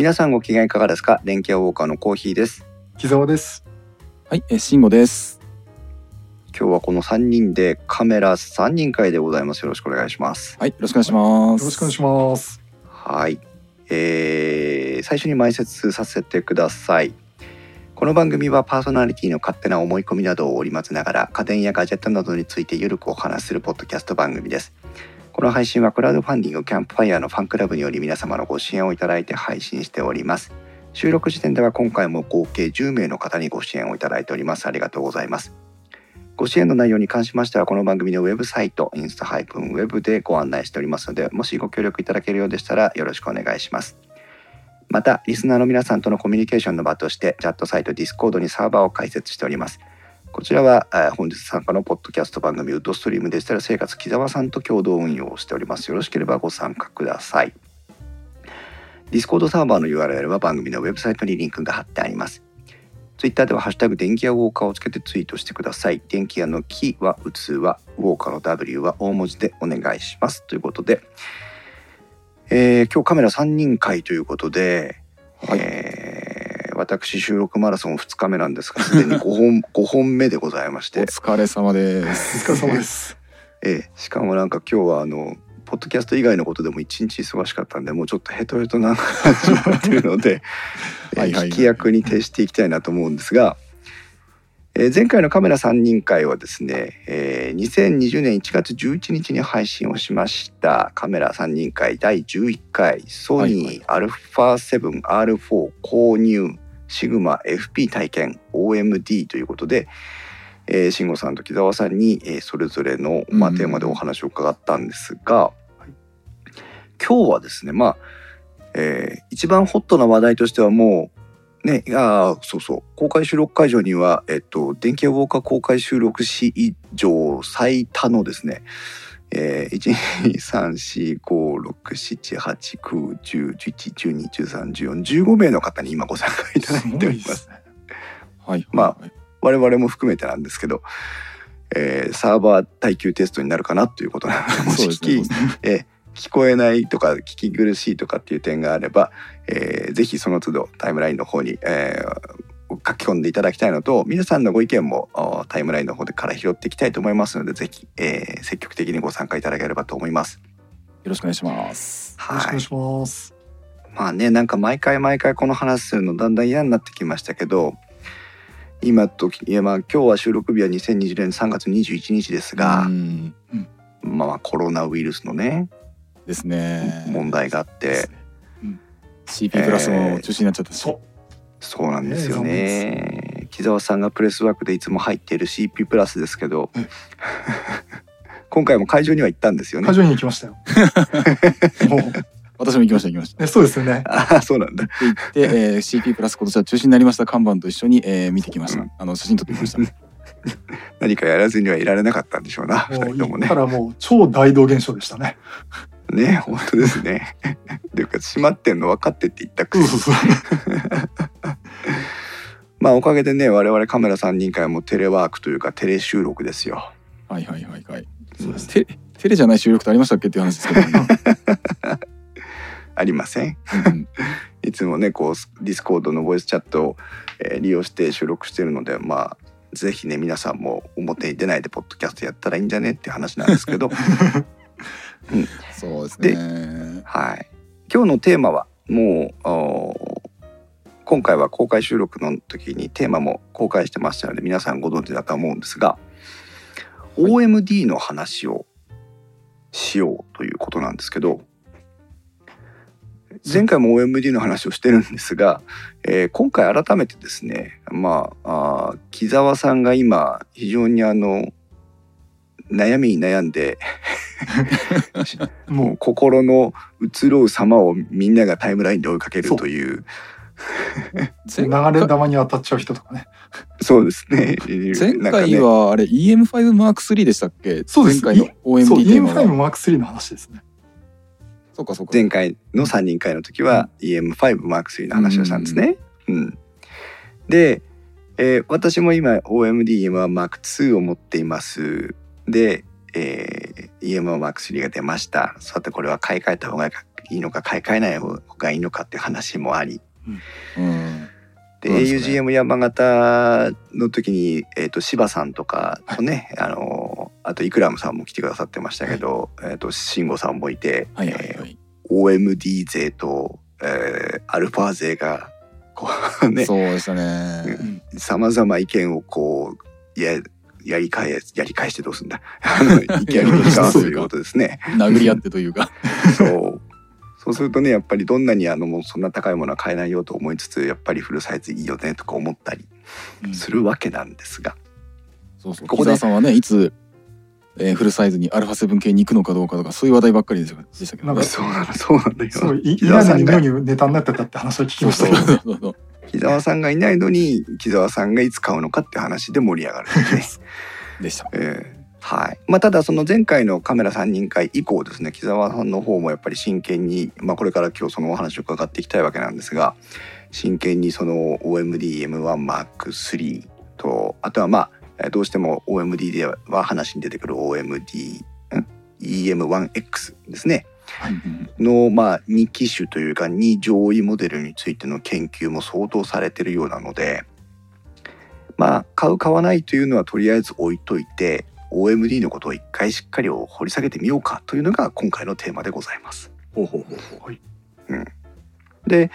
皆さんご機嫌いかがですか？電気屋ウォーカーのコーヒーです木澤です。はい、えー、慎吾です。今日はこの3人でカメラ3人会でございますよろしくお願いしますはい、よろしくお願いします。よろしくお願いします。はい、えー最初に前説させてくださいこの番組はパーソナリティの勝手な思い込みなどを織り交ぜながら家電やガジェットなどについてゆるくお話しするポッドキャスト番組ですこの配信はクラウドファンディングキャンプファイヤーのファンクラブにより皆様のご支援をいただいて配信しております。収録時点では今回も合計10名の方にご支援をいただいております。ありがとうございます。ご支援の内容に関しましてはこの番組のウェブサイトインスタハイプンウェブでご案内しておりますのでもしご協力いただけるようでしたらよろしくお願いします。またリスナーの皆さんとのコミュニケーションの場としてチャットサイト Discord にサーバーを開設しております。こちらは、えー本日参加のポッドキャスト番組ウッドストリームデジタル生活木澤さんと共同運用をしておりますよろしければご参加ください Discord サーバーの URL は番組のウェブサイトにリンクが貼ってありますツイッターでは「ハッシュタグ電気屋ウォーカー」をつけてツイートしてください。電気屋の木は器、ウォーカーの W は大文字でお願いします。ということで、えー今日カメラ3人会ということで、はいえー私収録マラソン2日目なんですが、すでに5本 ,5 本目でございましおて、疲れ様でおす。疲れ様です。えーしかもなんか今日はあの、ポッドキャスト以外のことでも一日忙しかったんで、もうちょっとヘトヘトな感じになってるので、えーはいはいはい聞き役に徹していきたいなと思うんですが、えー前回のカメラ3人会はですね、えー2020年1月11日に配信をしましたカメラ3人会第11回ソニー α7R4 購入シグマ FP 体験 OMD ということで、えー、慎吾さんと木澤さんに、えーそれぞれの、まあ、うん。テーマでお話を伺ったんですが、今日はですねまあ、えー一番ホットな話題としてはもうねあーそうそう公開収録会場には、えっと、電気屋ウォーカー公開収録史以上最多のですねえー、123456789101112131415名の方に今ご参加いただいております。ね。はい、まあはい我々も含めてなんですけど、えーサーバー耐久テストになるかなということなのでもし。聞きねえー聞こえないとか聞き苦しいとかっていう点があれば、えーぜひその都度タイムラインの方に、えー書き込んでいただきたいのと皆さんのご意見もおタイムラインの方でから拾っていきたいと思いますのでぜひ、えー積極的にご参加いただければと思います。よろしくお願いします。よろしくおはい願いします。まあねなんか毎回毎回この話するのだんだん嫌になってきましたけど今といやまあ今日は収録日は2020年3月21日ですがう、んまあコロナウイルスのねですね。問題があって。ね。うん CP プラスも中止になっちゃったし。そそうなんですよねね。木澤さんがプレスワークでいつも入っている CP プラスですけどえ、今回も会場には行ったんですよねう会。場に行きましたよ。もう私も行きました行きました。ねそうですよね。ああ、そうなんだ。で行って、えー、CP プラス今年は中止になりました看板と一緒に、えー、見てきました。うんあの写真撮ってきました。何かやらずにはいられなかったんでしょうな。二もう人ともね行った。らもう聴代同現象でしたね。ね、本当ですね。っていうか、閉まってんの分かってって言ったくせに。まあ、おかげでね、我々カメラ3人会もテレワークというか、テレ収録ですよ。はいはいはいはい。そうですテテレじゃない収録ってありましたっけっていう話ですけど、ねありません。うんいつもね、こう、ディスコードのボイスチャットを、えー利用して収録してるので、まあ、ぜひね、皆さんも表に出ないでポッドキャストやったらいいんじゃねって話なんですけど、そうですね。はい。今日のテーマは、もう、今回は公開収録の時にテーマも公開してましたので、皆さんご存知だと思うんですが、OMD の話をしようということなんですけど、前回も OMD の話をしてるんですが、えー今回改めてですねまああ木澤さんが今非常にあの悩みに悩んで もうも心の移ろう様をみんながタイムラインで追いかけるという 流れ玉に当たっちゃう人とかね。そうですね前 なんかね回はあれ EM5 マーク3でしたっけ？そうです前回のそう OMD テーマ EM5 は。マーク3の話ですね。そうかそうか。前回の3人会の時は EM5M3 の話をしたんですね。うんで、えー私も今 OMDM1M2 を持っています。で、えー、EM1M3 が出ました。さてこれは買い替えた方がいいいのか買い替えない方がいいのかっていう話もありうん。うですね augm 山形の時に、えー、と柴さんとかとね、あのあとイクラムさんも来てくださってましたけど、えー、と慎吾さんもいて、はいはいえーはい。OMD 勢と、えーアルファ勢がこうねそうでしたね。さまざま意見をこうややり返えやり返してどうすんだあの意見を交わすということですね。殴り合ってというか。そうそうするとねやっぱりどんなにあのもうそんな高いものは買えないよと思いつつやっぱりフルサイズいいよねとか思ったりうんするわけなんですが、そうそう。ここでさんはね、いつ、えーフルサイズにアルファ7系に行くのかどうかとか、そういう話題ばっかりでしたけどねなんか。そうなのそうなんだよ。すごいい木嫌なに澤さんが妙にネタになってたって話は聞きましそうたけど。そうそう。木澤さんがいないのに木澤さんがいつ買うのかって話で盛り上がるんですね。でした。えーはいまあ、ただその前回のカメラ3人会以降ですね木澤さんの方もやっぱり真剣に、まあ、これから今日そのお話を伺っていきたいわけなんですが真剣にその OMDM1M3 とあとはまあえーどうしても OMD では話に出てくる OMD ん？EM1X ですねうん の、まあ、2機種というか2上位モデルについての研究も相当されてるようなのでまあ買う買わないというのはとりあえず置いといて OMD のことを一回しっかり掘り下げてみようかというのが今回のテーマでございます。ほうほうほうほう。で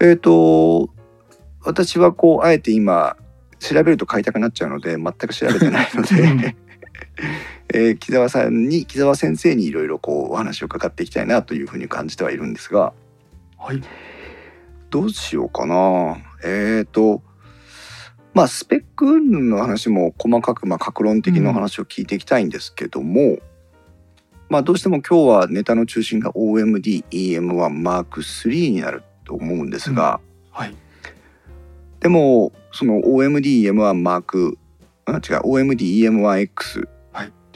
えっ、と私はこうあえて今調べると買いたくなっちゃうので全く調べてないので、えー木澤さんに木澤先生にいろいろこうお話を伺っていきたいなというふうに感じてはいるんですが。はい。どうしようかな。えーと、まあスペック云々の話も細かく、まあ、格論的な話を聞いていきたいんですけども、まあどうしても今日はネタの中心が OMD EM1M3 になると思うんですが、はい。でもその OMD EM1M あ違う OMD EM1X はい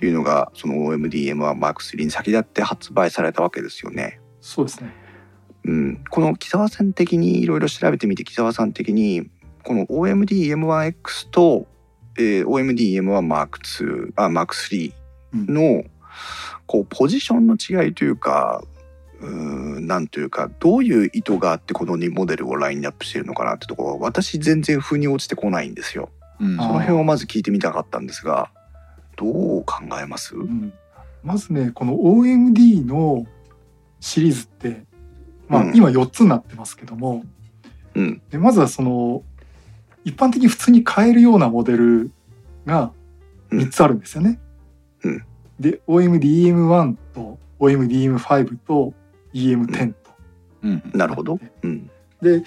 っていうのがその OMD EM1M3 に先立って発売されたわけですよね。そうですね。うん、この木澤さん的にいろいろ調べてみて木澤さん的にこの OMD-M1X と、えー、OMD-M1M2 あ M3 の、こうポジションの違いというかうーんなんというかどういう意図があってこの2モデルをラインナップしてるのかなってところは私全然腑に落ちてこないんですよ。うんあその辺をまず聞いてみたかったんですがどう考えます？うん。まずね、この OMD のシリーズって、まあうん。今4つになってますけども、うん。でまずはその一般的に普通に買えるようなモデルが3つあるんですよね。うん。で OMD-EM1 と OMD-EM5 と EM10 と。うん。なるほど。うん。で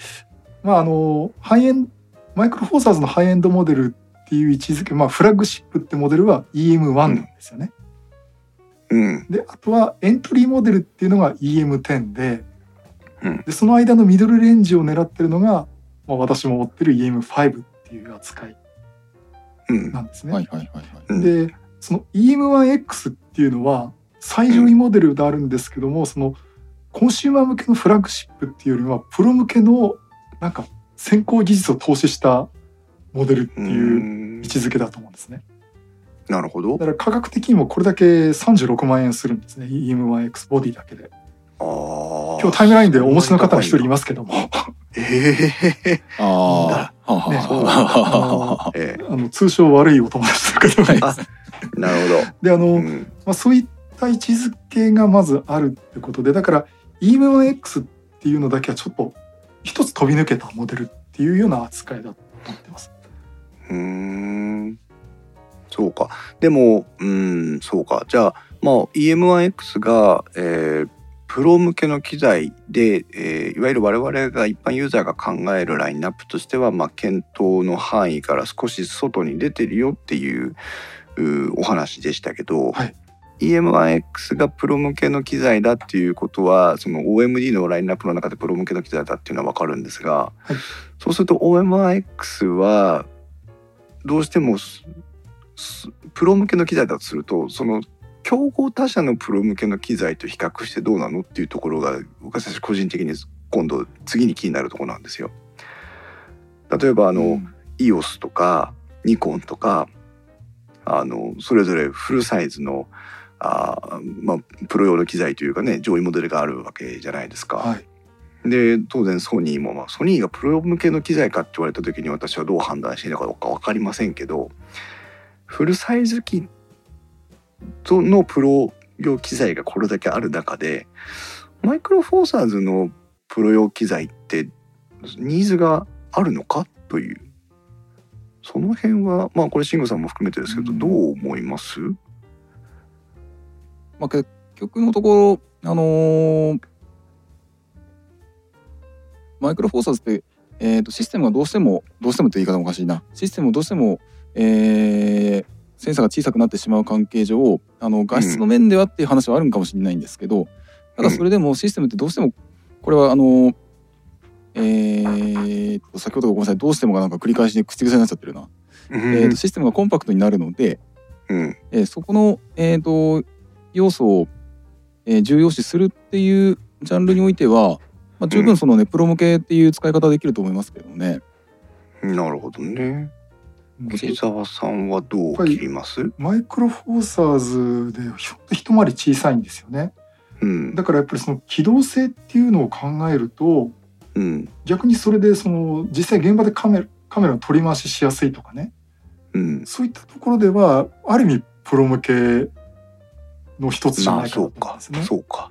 まああのハイエンマイクロフォーサーズのハイエンドモデルっていう位置づけ、まあ、フラッグシップってモデルは EM1 なんですよね。うんであとはエントリーモデルっていうのが EM10 で,、うんでその間のミドルレンジを狙ってるのが、まあ、私も持ってる EM5 っていう扱いうんなんですね。はいはいはいはい。うんでその EM1X っていうのは最上位モデルであるんですけども、そのコンシューマー向けのフラッグシップっていうよりはプロ向けのなんか先行技術を投資したモデルってういうん位置づけだと思うんですね。なるほどだ。から価格的にもこれだけ36万円するんですね EM1X ボディだけで。ああ。今日タイムラインでお持ちの方が一人いますけどもええ ああ。はあはあねはあの 通称悪いお友達の方がいます。なるほであの、ど。うんまあ、そういった位置づけがまずあるってことでだから EM1X っていうのだけはちょっと一つ飛び抜けたモデルっていうような扱いだと思ってます。うー。んそうか。でもうんそうか。じゃあまあ EM1X が、えープロ向けの機材で、えーいわゆる我々が一般ユーザーが考えるラインナップとしては、まあ、検討の範囲から少し外に出てるよっていううお話でしたけど、はい。EM1X がプロ向けの機材だっていうことはその OMD のラインナップの中でプロ向けの機材だっていうのは分かるんですが、はい。そうすると OM1X はどうしてもプロ向けの機材だとするとその競合他社のプロ向けの機材と比較してどうなのっていうところが僕たち個人的に今度次に気になるところなんですよ。例えばあの、うん EOS とかニコンとかあのそれぞれフルサイズのあーまあプロ用の機材というかね上位モデルがあるわけじゃないですか。はいで当然ソニーも、まあ、ソニーがプロ向けの機材かって言われた時に私はどう判断していいのかどうか分かりませんけどフルサイズ機とのプロ用機材がこれだけある中でマイクロフォーサーズのプロ用機材ってニーズがあるのか？という。その辺はまあこれ慎吾さんも含めてですけど、うん。どう思います？まあ、結局のところあのーマイクロフォーサーズって、えー、とシステムがどうしてもどうしてもって言い方もおかしいな。システムをどうしても、えーセンサーが小さくなってしまう関係上あの画質の面ではっていう話はあるんかもしれないんですけど、ただそれでもシステムってどうしてもこれはあのえーと先ほどごめんなさいどうしてもがなんか繰り返しで口癖になっちゃってるな、えーとシステムがコンパクトになるので、うん。えーそこの、えー、と要素を、えー重要視するっていうジャンルにおいては、まあ、十分そのね、プロ向けっていう使い方できると思いますけどね。なるほどね。木澤さんはどう切ります、マイクロフォーサーズでひょっと一回り小さいんですよね。うん。だからやっぱりその機動性っていうのを考えるとうん。逆にそれでその実際現場でカメラカメラの取り回ししやすいとかね。うん。そういったところではある意味プロ向けの一つじゃまあないかなと思うんそうか。ですね。そうか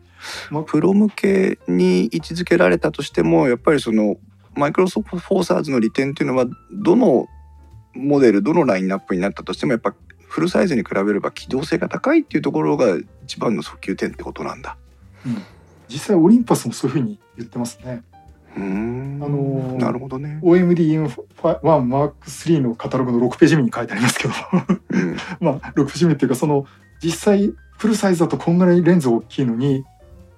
まあプロ向けに位置づけられたとしてもやっぱりそのマイクロソフトフォーサーズの利点っていうのはどのモデルどのラインナップになったとしてもやっぱフルサイズに比べれば機動性が高いっていうところが一番の訴求点ってことなんだ。実際オリンパスもそういうふうに言ってますね。うーんあのーなるほどね。OMD-M1M3 のカタログの6ページ目に書いてありますけどうん まあ6ページ目っていうかその実際フルサイズだとこんぐらいレンズ大きいのに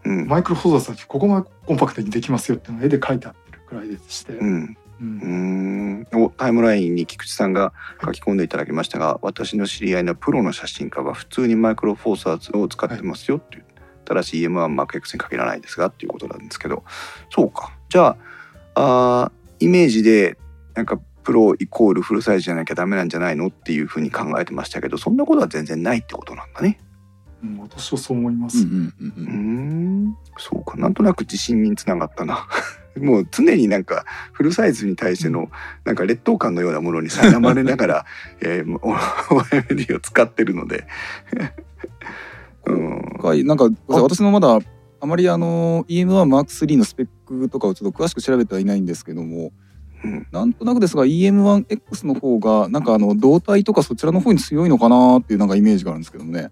うん。マイクロフォーサーズはここがコンパクトにできますよっていうのが絵で書いてあってるくらいでして、うん。うん。うーん。おタイムラインに菊池さんが書き込んでいただきましたが私の知り合いのプロの写真家は普通にマイクロフォーサーズを使ってますよっていう、ただし EM1 マーク X に限らないですがっていうことなんですけど。そうか。じゃああーイメージでなんかプロイコールフルサイズじゃなきゃダメなんじゃないのっていうふうに考えてましたけどそんなことは全然ないってことなんだね。うん私はそう思います。うんうんうんううん。そうか。なんとなく自信につながったな。もう常になんかフルサイズに対してのなんか劣等感のようなものに苛まれながら、えー、OMD を使ってるので。うん。なんか私のまだあまりあの EM1M3 のスペックとかをちょっと詳しく調べてはいないんですけどもうん。なんとなくですが EM1X の方がなんかあの胴体とかそちらの方に強いのかなっていうなんかイメージがあるんですけどもね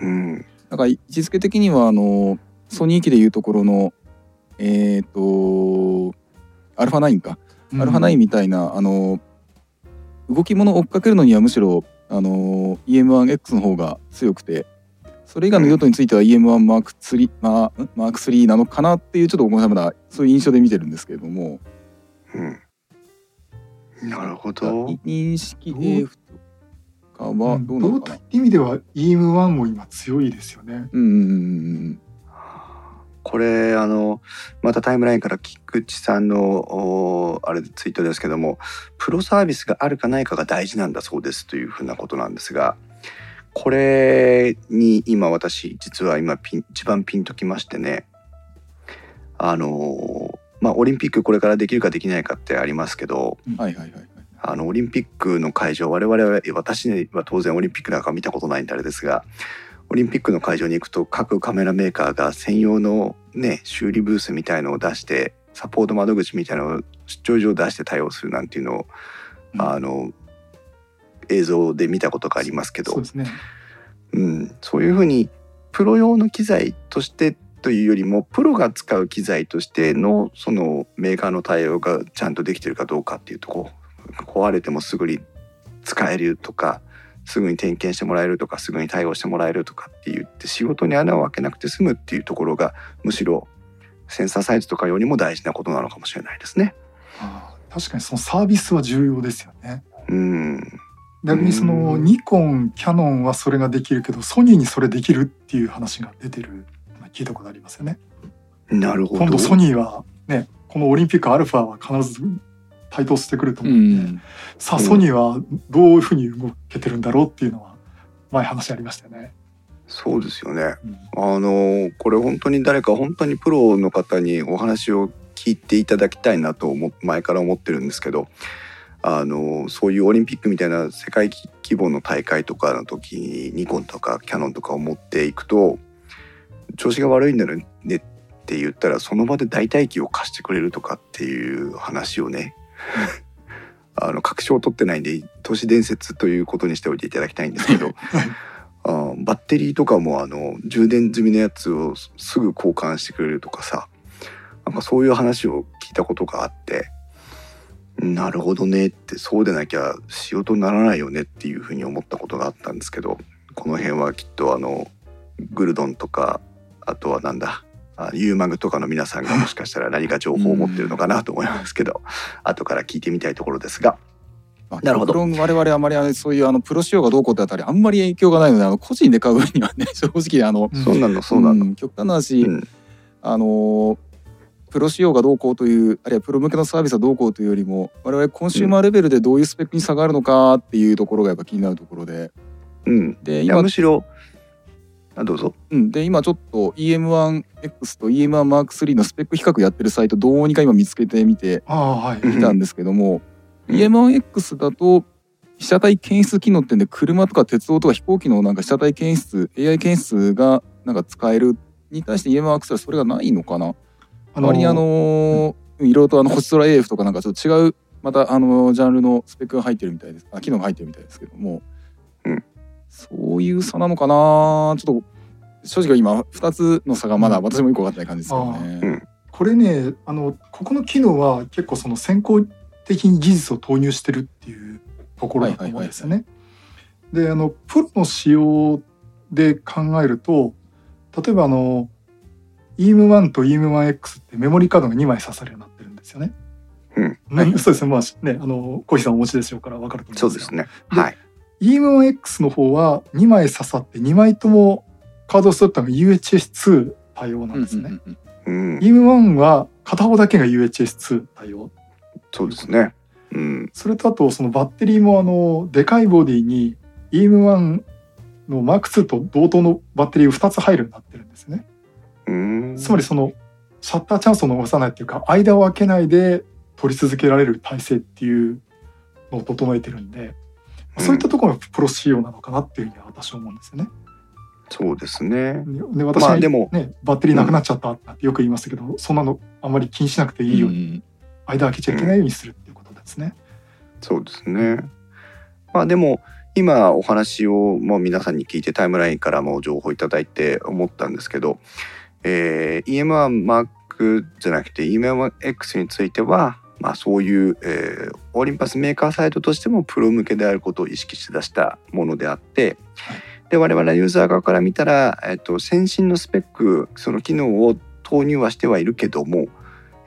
うん。なんか位置づけ的にはあのソニー機でいうところのえっ、とアルファ9か、うん。アルファ9みたいなあの動き物を追っかけるのにはむしろあの EM1X の方が強くてそれ以外の用途については EM1M3 まあんマーク3なのかなっていうちょっとごめんなさいまだそういう印象で見てるんですけれども。うん。なるほど。認識どう？AF とかはどうなのかな。動体って意味では EM1 も今強いですよね。うんうんうんうん。これあのまたタイムラインから菊池さんのおあれツイートですけどもプロサービスがあるかないかが大事なんだそうですというふうなことなんですがこれに今私実は今ピン一番ピンときましてねあのまあオリンピックこれからできるかできないかってありますけどはいはいはいあのオリンピックの会場我々は私は当然オリンピックなんか見たことないんであれですがオリンピックの会場に行くと各カメラメーカーが専用のね修理ブースみたいのを出してサポート窓口みたいなのを出張所を出して対応するなんていうのを、うん。あの映像で見たことがありますけど。そうですね。うん、そういうふうにプロ用の機材としてというよりもプロが使う機材としてのそのメーカーの対応がちゃんとできてるかどうかっていうとこ壊れてもすぐに使えるとかすぐに点検してもらえるとかすぐに対応してもらえるとかって言って仕事に穴を開けなくて済むっていうところがむしろセンサーサイズとかよりも大事なことなのかもしれないですね。ああ確かにそのサービスは重要ですよね。うん、逆にそのうんニコン、キャノンはそれができるけどソニーにそれできるっていう話が出てるの聞いたことありますよね。なるほど。今度ソニーはねこのオリンピックアルファは必ず台頭してくるとう思うんで、んさあうんソニーはどういうふうに動けてるんだろうっていうのは前話ありましたよね。そうですよね。うんあのこれ本当に誰か本当にプロの方にお話を聞いていただきたいなと前から思ってるんですけどあのそういうオリンピックみたいな世界規模の大会とかの時にニコンとかキャノンとかを持っていくと調子が悪いんだよねって言ったらその場で大体機を貸してくれるとかっていう話をね あの確証を取ってないんで都市伝説ということにしておいていただきたいんですけどはい。あバッテリーとかもあの充電済みのやつをすすぐ交換してくれるとかさなんかそういう話を聞いたことがあってなるほどねってそうでなきゃ仕事にならないよねっていうふうに思ったことがあったんですけどこの辺はきっとあのグルドンとかあとはなんだあユーマグとかの皆さんが もしかしたら何か情報を持ってるのかなと思いますけど後から聞いてみたいところですが。まあなるほど。我々あまりそういうあのプロ仕様がどうこうってあたりあんまり影響がないのであの個人で買う分にはね 正直あの、うんそうなのそうなの。ん極端な話、うん。あのープロ仕様がどうこうというあるいはプロ向けのサービスはどうこうというよりも我々コンシューマーレベルでどういうスペックに差があるのかっていうところがやっぱ気になるところで。うん、で今むしろあどうぞ。うん、で今ちょっと EM1X と EM1M3 のスペック比較やってるサイトどうにか今見つけてみてああはい。うんみたんですけども、うん。EM1X だと被写体検出機能ってんで車とか鉄道とか飛行機のなんか被写体検出 AI 検出がなんか使えるに対して EM1X はそれがないのかな？あ割にあのーいろいろとあの星空 AF とかなんかちょっと違うまたあのジャンルのスペックが入ってるみたいです。あ機能が入ってるみたいですけども、うんそういう差なのかなちょっと正直今2つの差がまだ私もよく分かってない感じですよね。うんこれねあのここの機能は結構その先行的に技術を投入してるっていうところだと思うんですよね。であのプロの仕様で考えると例えばあの EM1 と EM1X ってメモリーカードが2枚刺さるようになってるんですよね。うんね そうですねまあねあのコーヒーさんお持ちでしょうから分かると思そううんでがですすね。ではい。EM1X の方は2枚刺さって2枚ともカードスロットが UHS2 対応なんですね。うんうんうんうん、EM1 は片方だけが UHS2 対応。そうですね。うん、それとあとそのバッテリーもあのでかいボディに EM1 の Mark2 と同等のバッテリーが2つ入るようになってるんですね。うん。つまりそのシャッターチャンスを逃さないっていうか間を空けないで取り続けられる体制っていうのを整えてるんで、そういったところがプロ仕様なのかなっていうふうには私は思うんですよね。そうですね。で私は、まあでもね、バッテリーなくなっちゃったってよく言いましたけど、そんなのあんまり気にしなくていいように、うん間空けちゃいけないようにするっていうことですね。そうですね。まあでも今お話をもう皆さんに聞いてタイムラインからも情報いただいて思ったんですけど、えー、EM1Mark じゃなくて EM1X については、まあ、そういう、えーオリンパスメーカーサイトとしてもプロ向けであることを意識して出したものであって、で我々ユーザー側から見たら、えっと先進のスペックその機能を投入はしてはいるけども、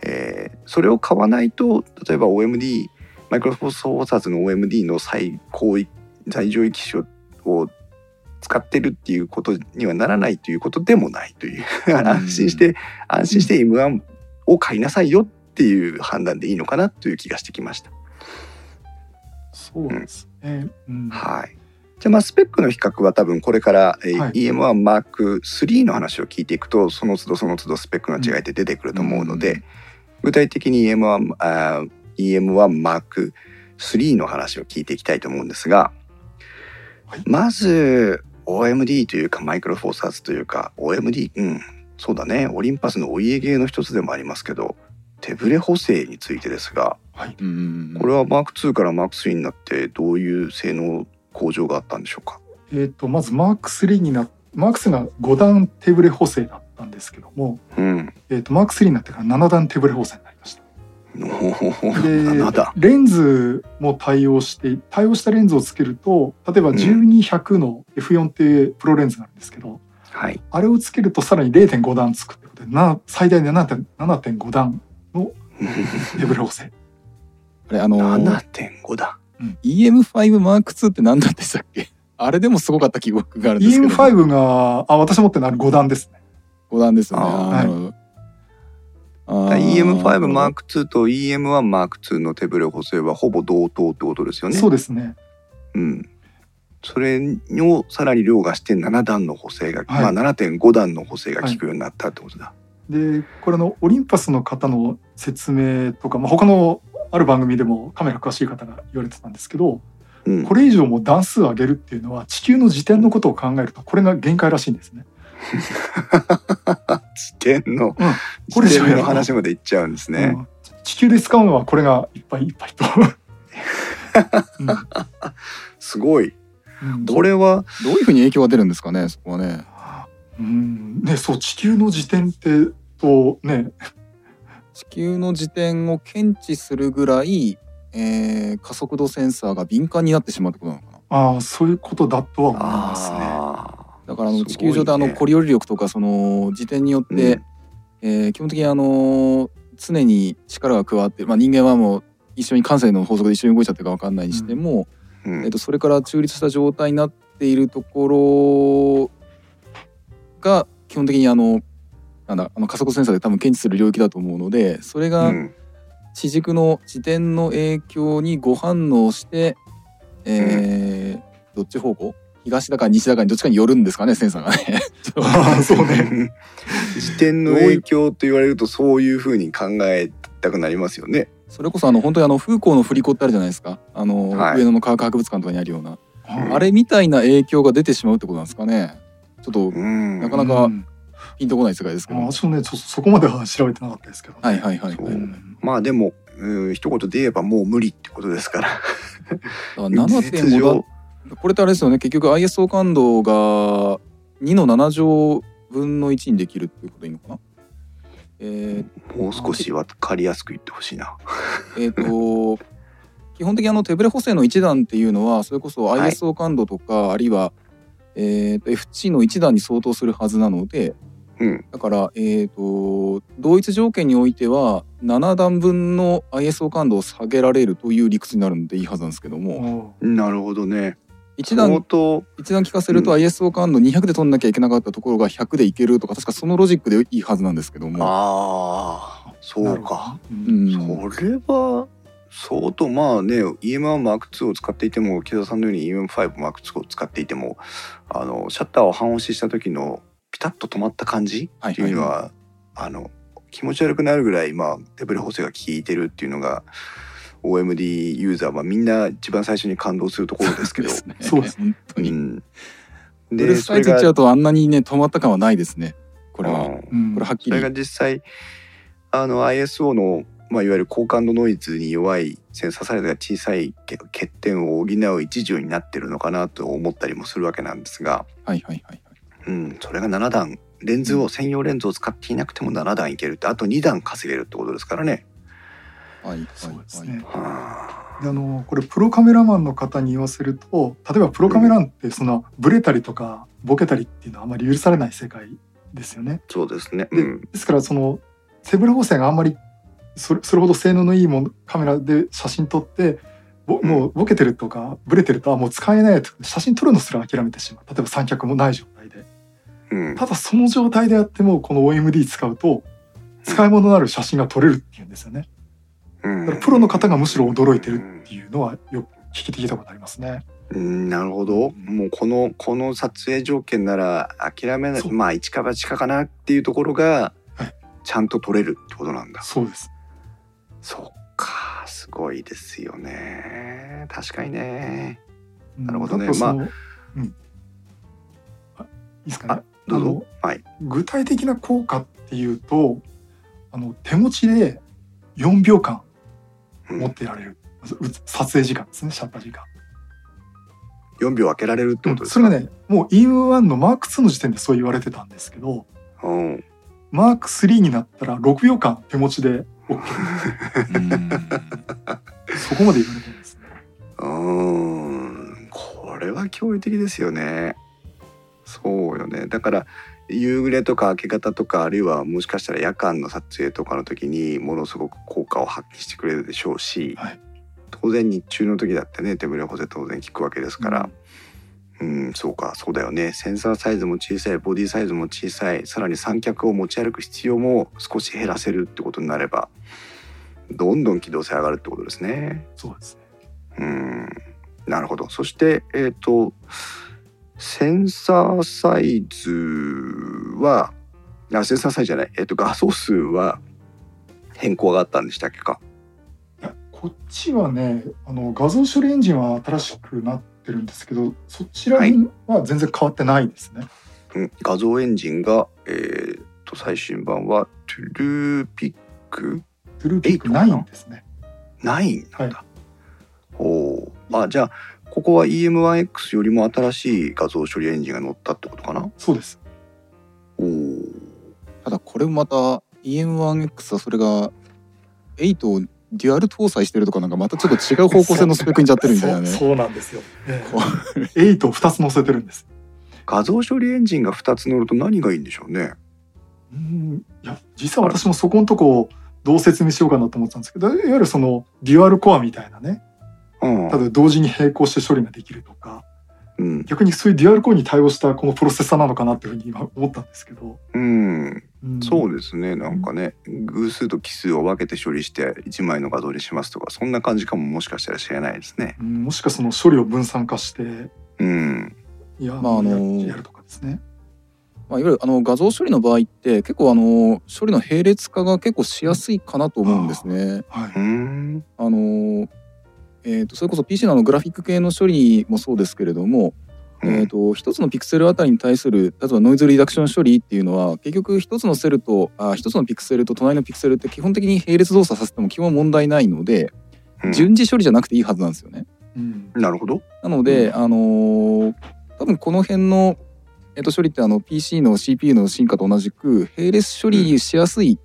えーそれを買わないと例えば OMD マイクロソフトーサーズの OMD の最高位最上位機種を使ってるっていうことにはならないということでもないという 安心して安心して M1 を買いなさいよっていう判断でいいのかなという気がしてきました。そうですね。うんはい。じゃあまあスペックの比較は多分これから、えーはい EM1 Mark3 の話を聞いていくとその都度その都度スペックの違いって出てくると思うので、うん具体的に EM1 あー EM1 Mark3 の話を聞いていきたいと思うんですが、はいまず OMD というかマイクロフォーサーズというか OMD うんそうだねオリンパスのお家芸の一つでもありますけど手ブレ補正についてですがはい。うんうんうんこれは Mark2 から Mark3 になってどういう性能向上があったんでしょうか？えっ、とまずマーク3になマーク3が5段手ブレ補正だったんですけども、うん。えっ、とマーク3になってから7段手ブレ補正になりました。で7だ。レンズも対応して対応したレンズをつけると例えばうん12100の F4 っていうプロレンズがあるんですけど、はい。あれをつけるとさらに0.5段つくってことでな最大で7.5 7.5段手ブレ補正あれあのー7.5だ。EM5M2 って何だってしたっけ？あれでもすごかった記憶があるんですけど、EM5 があ私持ってるのあれ5段ですね。5段ですよね。あーあー。なるほどあー EM5 Mark2 と EM1 Mark2 の手ブレ補正はほぼ同等ってことですよね。そうですね。うん。それをさらに凌駕して7段の補正が、はい。まあ7.5段の補正が効くようになったってことだ。でこれのオリンパスの方の説明とか、まあ、他のある番組でもカメラ詳しい方が言われてたんですけどうんこれ以上も段数上げるっていうのは地球の時点のことを考えるとこれが限界らしいんですね。地点の、これ以上やる話までいっちゃうんですね。うん地球で使うのはこれがいっぱいいっぱいと。すごい。うんこれはどういうふうに影響が出るんですかねそこはね。うん。ね、そう地球の時点ってとね。地球の時点を検知するぐらい、えー加速度センサーが敏感になってしまうってことなのかな。ああそういうことだとは思いますね。あだからあの地球上であのコリオリ力とかその時点によっーて、えー基本的にあの常に力が加わって、まあ、人間はもう一緒に感性の法則で一緒に動いちゃってるか分かんないにしても、うん。うん。えー、とそれから中立した状態になっているところが基本的にあのなんだあの加速センサーで多分検知する領域だと思うのでそれうがん。地軸の自転の影響にご反応して、えーどっち方向？東だか西だかにどっちかによるんですかねセンサーがね。ああそうね。視点の影響と言われるとそういうふうに考えたくなりますよね。それこそあの本当にあの風光の振り子ってあるじゃないですか。あの、はい。上野の科学博物館とかにあるような、うん。あれみたいな影響が出てしまうってことなんですかねちょっとうん。なかなかうん。ピンとこない世界ですけど、あ私もね。ちょっとそこまでは調べてなかったですけど、ね。はいはいはいはい、まあでも、うん、一言で言えばもう無理ってことですから。ら事実7.5上だこれってあれですよね。結局 ISO 感度が2の7乗分の1にできるっていうことでいいのかな？えーもう少し分かりやすく言ってほしいな。えーと基本的にあの手ブレ補正の1段っていうのはそれこそはい ISO 感度とか、あるいは、えーと FC の1段に相当するはずなのでうん。だから、えー、と同一条件においては7段分の ISO 感度を下げられるという理屈になるんでいいはずなんですけどもうんなるほどね。1相段当一段聞かせるとうん ISO 感度200で取んなきゃいけなかったところが100でいけるとか確かそのロジックでいいはずなんですけども。ああそうか。。ううんんそれは相当まあね EM1M2 を使っていても木田さんのように EM5M2 を使っていてもあのシャッターを半押しした時のピタッと止まった感じはいっていうのは、あの気持ち悪くなるぐらいまあデブレ補正が効いてるっていうのが OMD ユーザーはみんな一番最初に感動するところですけど。そうです本当に。うん、フルサイズいっちゃうとあんなにね止まった感はないですね。これは。うんうんこれはっきり。それが実際あの ISO の、まあ、いわゆる高感度ノイズに弱いセンサーサイズが小さいけ欠点を補う一助になってるのかなと思ったりもするわけなんですが、はいはいはいはい。うん、それが7段レンズを専用レンズを使っていなくても7段いけるってあと2段稼げるってことですからね。はいはいそうですはいね。あのこれプロカメラマンの方に言わせると例えばプロカメラマンってそのブレたりとかボケたりっていうのはあまり許されない世界ですよね。あそうですね。でうんですからその手ブレ補正があんまりそれそれほど性能のいいものカメラで写真撮ってぼもうボケてるとかブレてるとあもう使えないと写真撮るのすら諦めてしまう。例えば三脚もない状態で。うん。ただその状態であってもこの OMD 使うと使い物のある写真が撮れるっていうんですよね。うん。だからプロの方がむしろ驚いてるっていうのはよく聞いたことありますね。うん。なるほど、もうこのこの撮影条件なら諦めない。まあ一か八かかなっていうところがはい。ちゃんと撮れるってことなんだ。そうですそっかすごいですよね。確かにね。なるほどね。うんあうん。あいいですかね。どうぞ。はい。具体的な効果っていうとあの手持ちで4秒間うん。持ってられる、う撮影時間ですねシャッター時間、4秒開けられるってことですか、それがねもう EM1 のマーク2の時点でそう言われてたんですけどうん。マーク3になったら6秒間手持ちでそこまで言われてるんですね。うん。これは驚異的ですよね。そうよね。だから夕暮れとか明け方とかあるいはもしかしたら夜間の撮影とかの時にものすごく効果を発揮してくれるでしょうし、はい。当然日中の時だってね手ぶれ補正当然効くわけですから、うん、そうかそうだよね。センサーサイズも小さいボディサイズも小さい。さらに三脚を持ち歩く必要も少し減らせるってことになればどんどん機動性上がるってことですね。そうですね。うんなるほど。そしてえっ、とセンサーサイズはあセンサーサイズじゃない、えっと画素数は変更があったんでしたっけか？いやこっちはねあの画像処理エンジンは新しくなってるんですけどそちらは全然変わってないですね。うん、画像エンジンが、えー、と最新版はトゥルーピック？トゥルーピック9ですね。9なんだ。おお。あじゃあここは EM1X よりも新しい画像処理エンジンが乗ったってことかな？そうです。おお。ただこれもまた EM1X はそれが8をデュアル搭載してるとかなんかまたちょっと違う方向性のスペックになってるみたいなね。そうなんですよ。えこえ、8を2つ載せてるんです。画像処理エンジンが2つ乗ると何がいいんでしょうね。うんいや実は私もそこのとこどう説明しようかなと思ってたんですけどいわゆるそのデュアルコアみたいなねうんた。だ同時に並行して処理ができるとかうん。逆にそういうデュアルコアに対応したこのプロセッサーなのかなっていうふうに今思ったんですけど、うん、うんそうですねなんかね偶数と奇数を分けて処理して1枚の画像にしますとかそんな感じかももしかしたら知らないですね。うんもしかその処理を分散化してうん。いや、まああのーややるとかですね。まあ、いわゆるあの画像処理の場合って結構あの処理の並列化が結構しやすいかなと思うんですね。はい、うん。あのえー、とそれこそ PC のあのグラフィック系の処理もそうですけれども、えー、と一つのピクセルあたりに対する例えばノイズリダクション処理っていうのは結局一つのセルとあ一つのピクセルと隣のピクセルって基本的に並列動作させても基本問題ないのでうん。順次処理じゃなくていいはずなんですよね。うん。なるほど。なので、あのー多分この辺の、えっと処理ってあの PC の CPU の進化と同じく並列処理しやすい、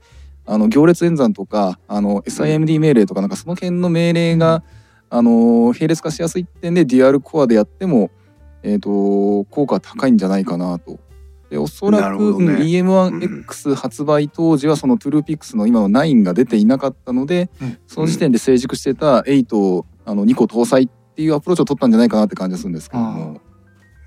あの行列演算とかあの SIMD 命令とかなんかその辺の命令が、あのー並列化しやすい点でデュアルコアでやっても、えっと効果は高いんじゃないかなと。でおそならく、ねうん EM1X 発売当時はその TruePix の今の9が出ていなかったので、うんその時点で成熟してた8をあの2個搭載っていうアプローチを取ったんじゃないかなって感じがするんですけども。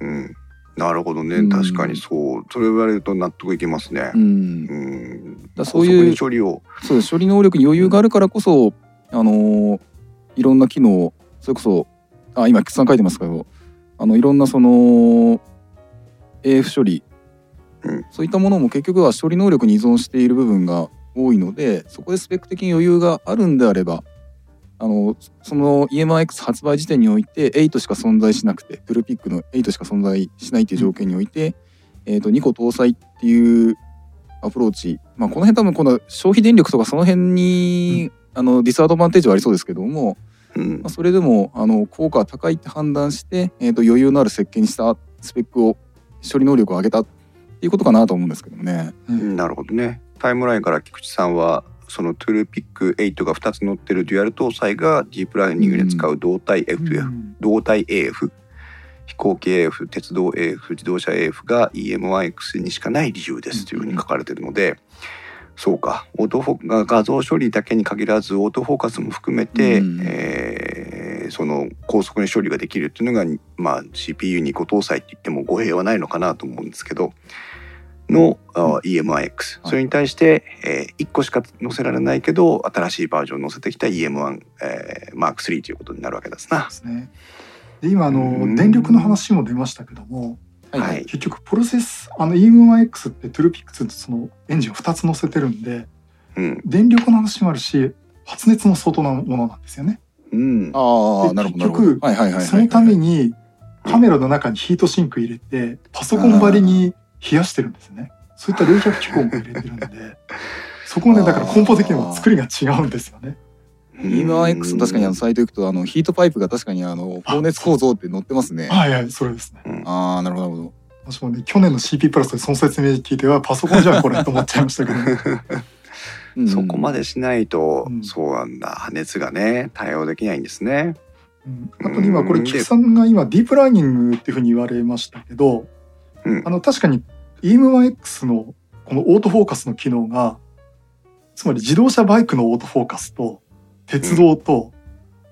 うん。なるほどねうん確かにそうそれ言われると納得いきますねう。んうん。だそういう処理を。そう処理能力に余裕があるからこそ、あのーいろんな機能それこそあ今菊池さん書いてますけどあのいろんなその AF 処理、うん。そういったものも結局は処理能力に依存している部分が多いのでそこでスペック的に余裕があるんであればあのその E-M1X 発売時点において8しか存在しなくて TruePic の8しか存在しないっていう条件において、えー、と2個搭載っていうアプローチ、まあ、この辺多分この消費電力とかその辺に、あのディスアドバンテージはありそうですけども、うんまあ、それでもあの効果が高いって判断して、えー、と余裕のある設計にしたスペックを処理能力を上げたっていうことかなと思うんですけどもね。うんなるほどね。タイムラインから菊池さんはその TruePic 8が2つ載ってるデュアル搭載がディープラーニングで使う動体 F、うん動体 AF 飛行機 AF 鉄道 AF 自動車 AF が EM1X にしかない理由ですというふうに書かれてるので、そうか。オートフォ画像処理だけに限らずオートフォーカスも含めて、うん。えーその高速に処理ができるっていうのが、まあ、CPU に個搭載って言っても語弊はないのかなと思うんですけどの、あ EM1X それに対して、え1個しか載せられないけど新しいバージョンを載せてきた EM1、えー、Mark3 ということになるわけですな。で。すね。で今あうん。の電力の話も出ましたけどもはいはい結局プロセスあの EM1X ってトゥルピックスそのエンジンを2つ載せてるんでうん電力の話もあるし発熱も相当なものなんですよね。うんあなるほどなるほど。結局はいはいはいはい、そのためにカメラの中にヒートシンク入れてパソコンばりに冷やしてるんですね。そういった冷却機構も入れてるんで そこもねだから根本的にも作りが違うんですよね。EM1X の確かにあのサイト行くとあのヒートパイプが確かにあの放熱構造って載ってますね。はいはいそれですね。うん。ああなるほどなるほど。私もね去年の CP プラスでその説明聞いてはパソコンじゃんこれと思っちゃいましたけど、うん。そこまでしないと、うん。そうなんだ熱がね対応できないんですね。うん。あとね今これうん。菊池さんが今ディープラーニングっていうふうに言われましたけどうん。あの確かに EM1X のこのオートフォーカスの機能がつまり自動車バイクのオートフォーカスと鉄道と、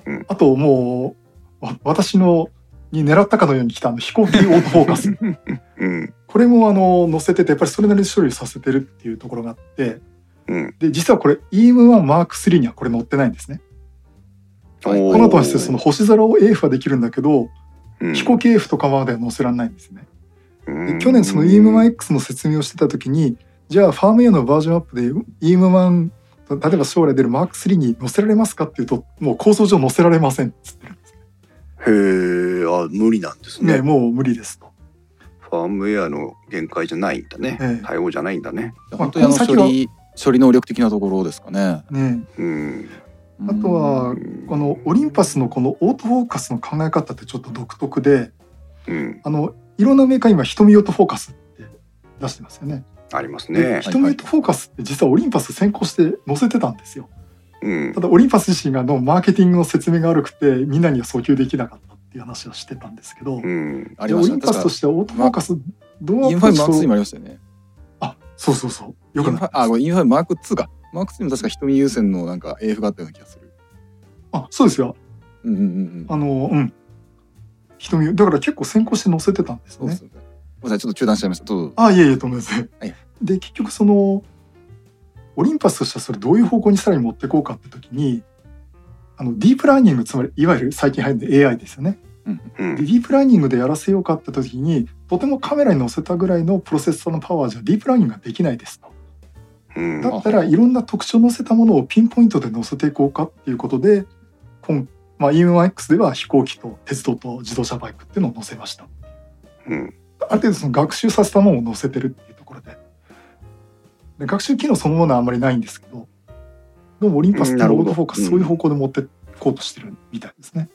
うん。うん。あともうわ私のに狙ったかのように来たあの飛行機オートフォーカス。うん。これもあの載せててやっぱりそれなりに処理させてるっていうところがあってうん。で実はこれ EM1 Mark3 にはこれ載ってないんですね。はいこの後はしてその星空を AF はできるんだけど、うん。飛行機 AF とかまでは載せられないんですね。うん。で去年その EM1X の説明をしてた時にじゃあファームウェアのバージョンアップで EM1 例えば将来出る Mark3 に載せられますかっていうともう構想上載せられませんっつってるんですへえあ無理なんですね。ねもう無理ですと。ファームウェアの限界じゃないんだね、ええ。対応じゃないんだね。本当にあの処理処理能力的なところですかね。ねうん。あとはこのオリンパスのこのオートフォーカスの考え方ってちょっと独特でうん。あのいろんなメーカー今瞳オートフォーカスって出してますよね。ありますでね瞳オートフォーカスって実はオリンパス先行して載せてたんですよ。うんただオリンパス自身がのマーケティングの説明が悪くてみんなには訴求できなかったっていう話をしてたんですけど、うんありましたね。じゃあオリンパスとしてはオートフォーカスどうアインプローチファイマーク2にもとありましたよね。あそうそうそうよくインないファあインファイマーク2か。マーク2にも確か瞳優先のなんか AF があったような気がする。あそうですようんうんうんうん。あのうん瞳だから結構先行して載せてたんですねそうです。ね。ごめんなさいちょっと中断しちゃいました。どうぞ。あいえいえと思います。はいで結局そのオリンパスとしてはそれどういう方向にさらに持っていこうかって時にあのディープラーニングつまりいわゆる最近流行る AI ですよね。うんでディープラーニングでやらせようかって時にとてもカメラに載せたぐらいのプロセッサーのパワーじゃディープラーニングができないですと。うんだったらいろんな特徴を載せたものをピンポイントで載せていこうかっていうことで今、まあ、EM1X では飛行機と鉄道と自動車バイクっていうのを載せました。うんある程度その学習させたものを載せてるっていうところでで学習機能そのものはあんまりないんですけどどうもオリンパスっていうのはうんなるほどオートフォーカスうんそういう方向で持っていこうとしてるみたいですね。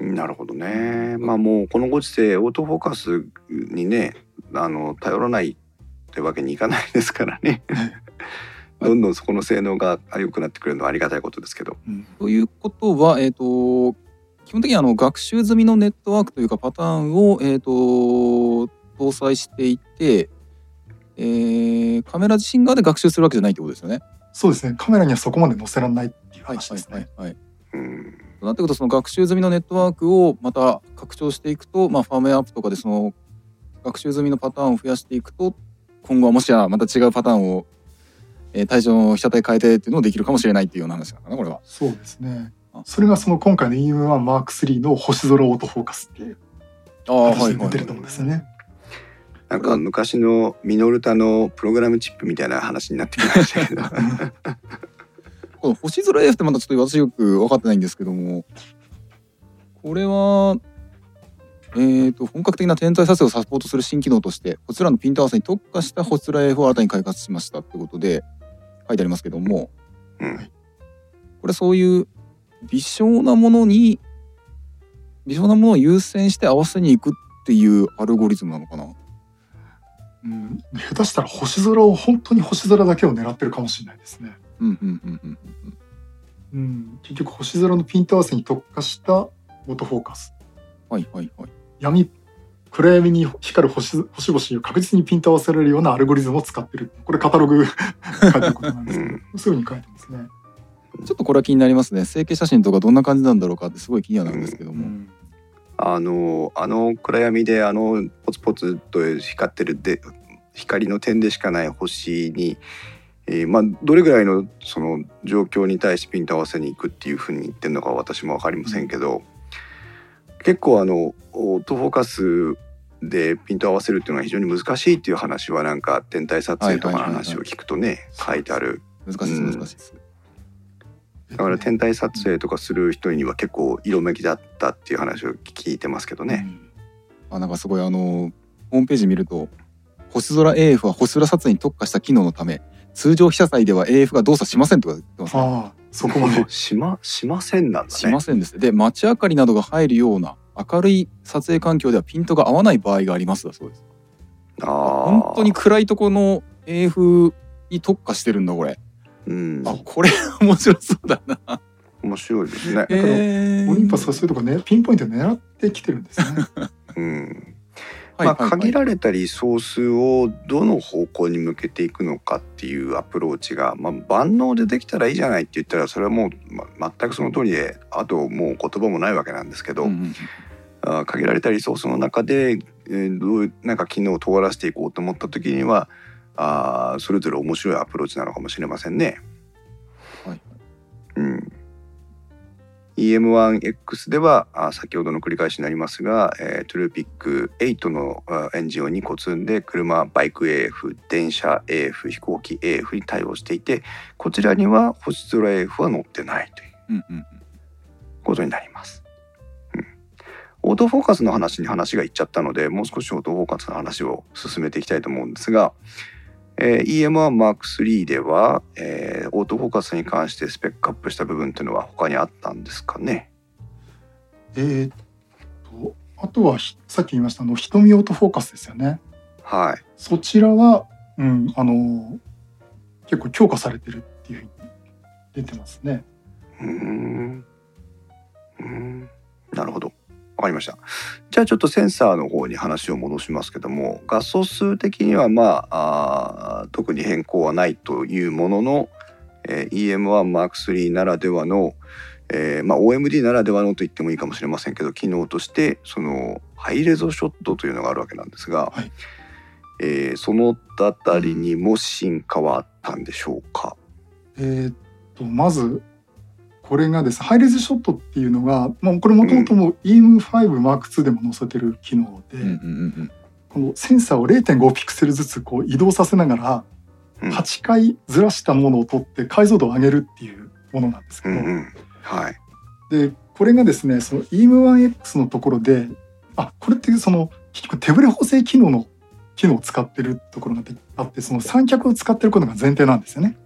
なるほどね。まあもうこのご時世オートフォーカスにねあの頼らないってわけにいかないですからね。どんどんそこの性能が良くなってくれるのはありがたいことですけど。うんということは、えっ、と、基本的にあの学習済みのネットワークというかパターンを、えっ、と、搭載していて、えーカメラ自身側で学習するわけじゃないってことですよね。そうですねカメラにはそこまで載せられないっていう話ですね。はい。うんとなってくるとその学習済みのネットワークをまた拡張していくと、まあ、ファームウェアアップとかでその学習済みのパターンを増やしていくと今後はもしやまた違うパターンを、えー対象の被写体変えてっていうのもできるかもしれないっていうような話なのかなこれは。そうですねあ。それがその今回の EM1 マーク3の星空オートフォーカスっていうああ形で出てると思うんですよね。なんか昔のミノルタのプログラムチップみたいな話になってきましたけど。この星空 AF ってまだちょっと私よく分かってないんですけどもこれはえー、と本格的な天体撮影をサポートする新機能としてこちらのピント合わせに特化した星空 AF を新たに開発しましたってことで書いてありますけどもうん。これそういう微小なものに微小なものを優先して合わせに行くっていうアルゴリズムなのかなうん、下手したら星空を本当に星空だけを狙ってるかもしれないですね。うん。うん。うんうんうん、結局星空のピント合わせに特化したオートフォーカス。はいはいはい。闇暗闇に光る星星々を確実にピント合わせられるようなアルゴリズムを使ってる。これカタログ 書いてることなんですけど、そういうふうに書いてますね。ちょっとこれは気になりますね。成形写真とかどんな感じなんだろうかってすごい気にはなるんですけども、うんあのあの暗闇であのポツポツと光ってるで光の点でしかない星に、えーまあ、どれぐらいのその状況に対してピント合わせに行くっていうふうに言ってるのか私も分かりませんけど、結構あのオートフォーカスでピント合わせるっていうのは非常に難しいっていう話はなんか天体撮影とかの話を聞くとね書いてある。難しい難しいです、だから天体撮影とかする人には結構色めきだったっていう話を聞いてますけどね。あなんかすごいあのホームページ見ると星空 AF は星空撮影に特化した機能のため通常被写体では AF が動作しませんとか言ってますね。ああそこまで。しましませんなんだね。しま。せんですね。で街明かりなどが入るような明るい撮影環境ではピントが合わない場合があります。だそうです。あー。本当に暗いとこの AF に特化してるんだこれうんあこれ面白そうだな面白いですね。えオリンパスはそういうとこねピンポイントで狙ってきてるんですね。うん。はいまあ限られたリソースをどの方向に向けていくのかっていうアプローチが、まあ、万能でできたらいいじゃないって言ったらそれはもう、ま全くその通りであともう言葉もないわけなんですけど、うんうんあー限られたリソースの中で、えーどういうなんか機能を尖らせていこうと思った時にはあーそれぞれ面白いアプローチなのかもしれませんね。はいうん、EM1X ではあ先ほどの繰り返しになりますが、えー、 TruePic 8のあエンジンを2個積んで車バイク AF 電車 AF 飛行機 AF に対応していてこちらには星空 AF は乗ってないといううんうんことになります。うん、オートフォーカスの話に話がいっちゃったのでもう少しオートフォーカスの話を進めていきたいと思うんですが、えー EM1M3 では、えーオートフォーカスに関してスペックアップした部分っていうのは他にあったんですかね？えーっとあとはひさっき言いましたあの瞳オートフォーカスですよね。はい。そちらは、うん、あの結構強化されてるっていうふうに出てますね。うーん。うーん。なるほど。わかりました。じゃあちょっとセンサーの方に話を戻しますけども画素数的にはまああー特に変更はないというものの、えー EM1M3 ならではの、えーまあ、OMD ならではのと言ってもいいかもしれませんけど機能としてそのハイレゾショットというのがあるわけなんですが、はいえーそのあたりにも進化はあったんでしょうか？えーっとまずこれがですねハイレズショットっていうのが、まあ、これもともともう EM5M2 でも載せてる機能で、このセンサーを0.5ピクセルずつこう移動させながらうん。8回ずらしたものを取って解像度を上げるっていうものなんですけど、うんうん、はい。でこれがですねその EM1X のところであこれってその結局手ブレ補正機能の機能を使ってるところがあってその三脚を使ってることが前提なんですよね。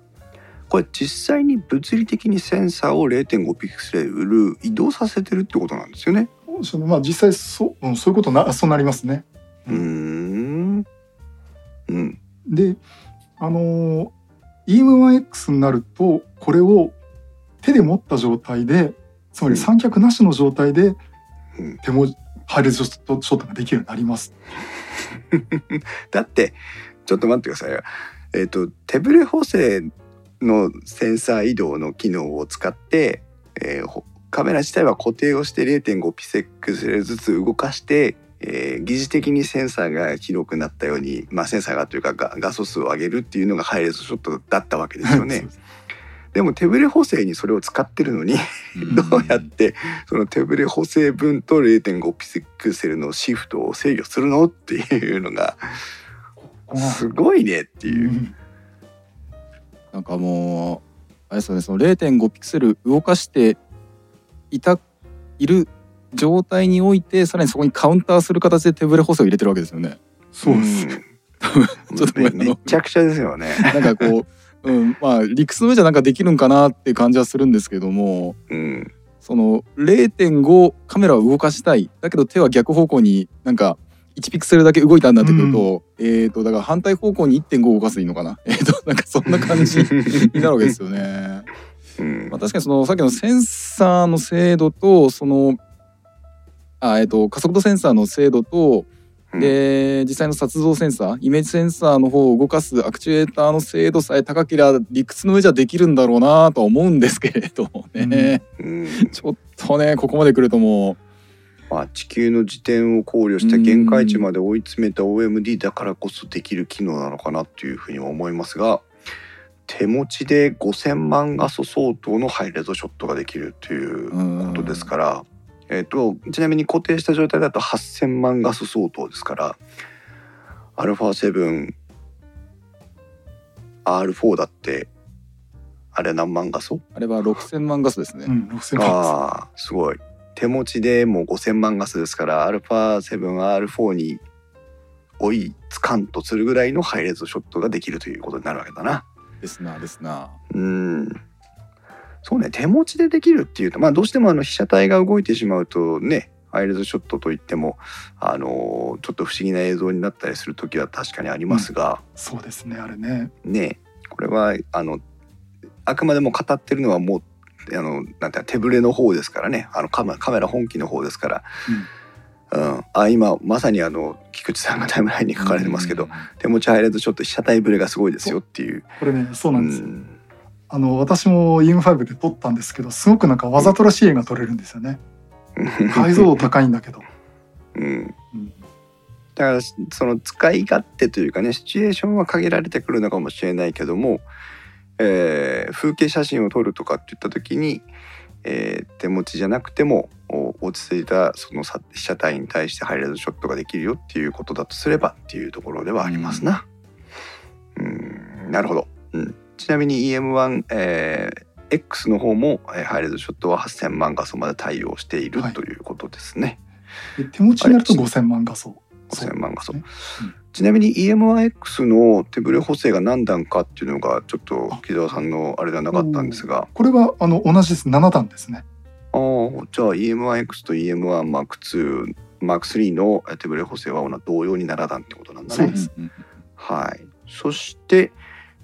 これ実際に物理的にセンサーを0.5ピクセル移動させてるってことなんですよね。そのまあ実際そう,、うん、そういうことなそうなりますね。うーん。うん。であのー EM1X になるとこれを手で持った状態でつまり三脚なしの状態でうん手もハイレゾショットができるようになります。だってちょっと待ってくださいよ。えっ、と手ブレ補正のセンサー移動の機能を使って、えーほカメラ自体は固定をして0.5ピクセルずつ動かして、えー疑似的にセンサーが広くなったように、まあ、センサーがというか画画素数を上げるっていうのがハイレゾショットだったわけですよね。でも手ブレ補正にそれを使ってるのにうん どうやってその手ブレ補正分と0.5ピクセルのシフトを制御するのっていうのがすごいねっていう。うんなんかもうあれですよねその0.5ピクセル動かしていたいる状態においてさらにそこにカウンターする形で手ブレ補正を入れてるわけですよね。そうです。うんちょっとごめちゃくちゃですよね。なんかこう、うん、まあ理屈の上じゃなんかできるんかなって感じはするんですけどもうん、その0.5カメラを動かしたいだけど手は逆方向になんか1ピクセルだけ動いたんだってくると、えっ、とだから反対方向に1.5動かすでいいのかな？えっ、となんかそんな感じになるわけですよね。うん。まあ、確かにそのさっきのセンサーの精度とそのあ、えっと加速度センサーの精度と、うん。で実際の撮像センサーイメージセンサーの方を動かすアクチュエーターの精度さえ高ければ理屈の上じゃできるんだろうなとは思うんですけれどもね、うん。ちょっとねここまで来るともまあ、地球の時点を考慮して限界値まで追い詰めた OMD だからこそできる機能なのかなっていうふうには思いますが手持ちで5,000万画素相当のハイレゾショットができるということですから、えー、とちなみに固定した状態だと8,000万画素相当ですから α7R4 だってあれ何万画素あれは6,000万ガスですね。うん、6000万。ああすごい手持ちでもう5,000万ガスですから α7R4 に追いつかんとするぐらいのハイレゾショットができるということになるわけだな。ですなですな。うんそうね手持ちでできるっていうとまあどうしてもあの被写体が動いてしまうとねハイレゾショットといってもあのちょっと不思議な映像になったりする時は確かにありますが、そうですねあれね。ねこれはあのあくまでも語ってるのはもうあのなんて手ぶれの方ですからねあのカメラカメラ本機の方ですから、うんあ今まさにあの菊池さんがタイムラインに書かれてますけど、手持ちハイレゾちょっと被写体ぶれがすごいですよっていう。これねそうなんですよ。うんあの私も EM5 で撮ったんですけどすごくなんかわざとらしい絵が撮れるんですよね。解像度高いんだけど。うんうんだからその使い勝手というかねシチュエーションは限られてくるのかもしれないけども、えー風景写真を撮るとかって言った時に、えー手持ちじゃなくてもお落ち着いたそのさ被写体に対してハイライトショットができるよっていうことだとすればっていうところではありますな。うんなるほど、うん。ちなみに EM1、えー X の方も、えーハイライトショットは8000万画素まで対応しているはいということですね。で手持ちになるとはい5000万画素。5000万画素そうですねちなみに EM1X の手ブレ補正が何段かっていうのがちょっと木澤さんのあれではなかったんですがこれはあの同じです。7段ですね。ああじゃあ EM1X と EM1M2 M3 の手ブレ補正は同様に7段ってことなんだねそうで。すはい。そして、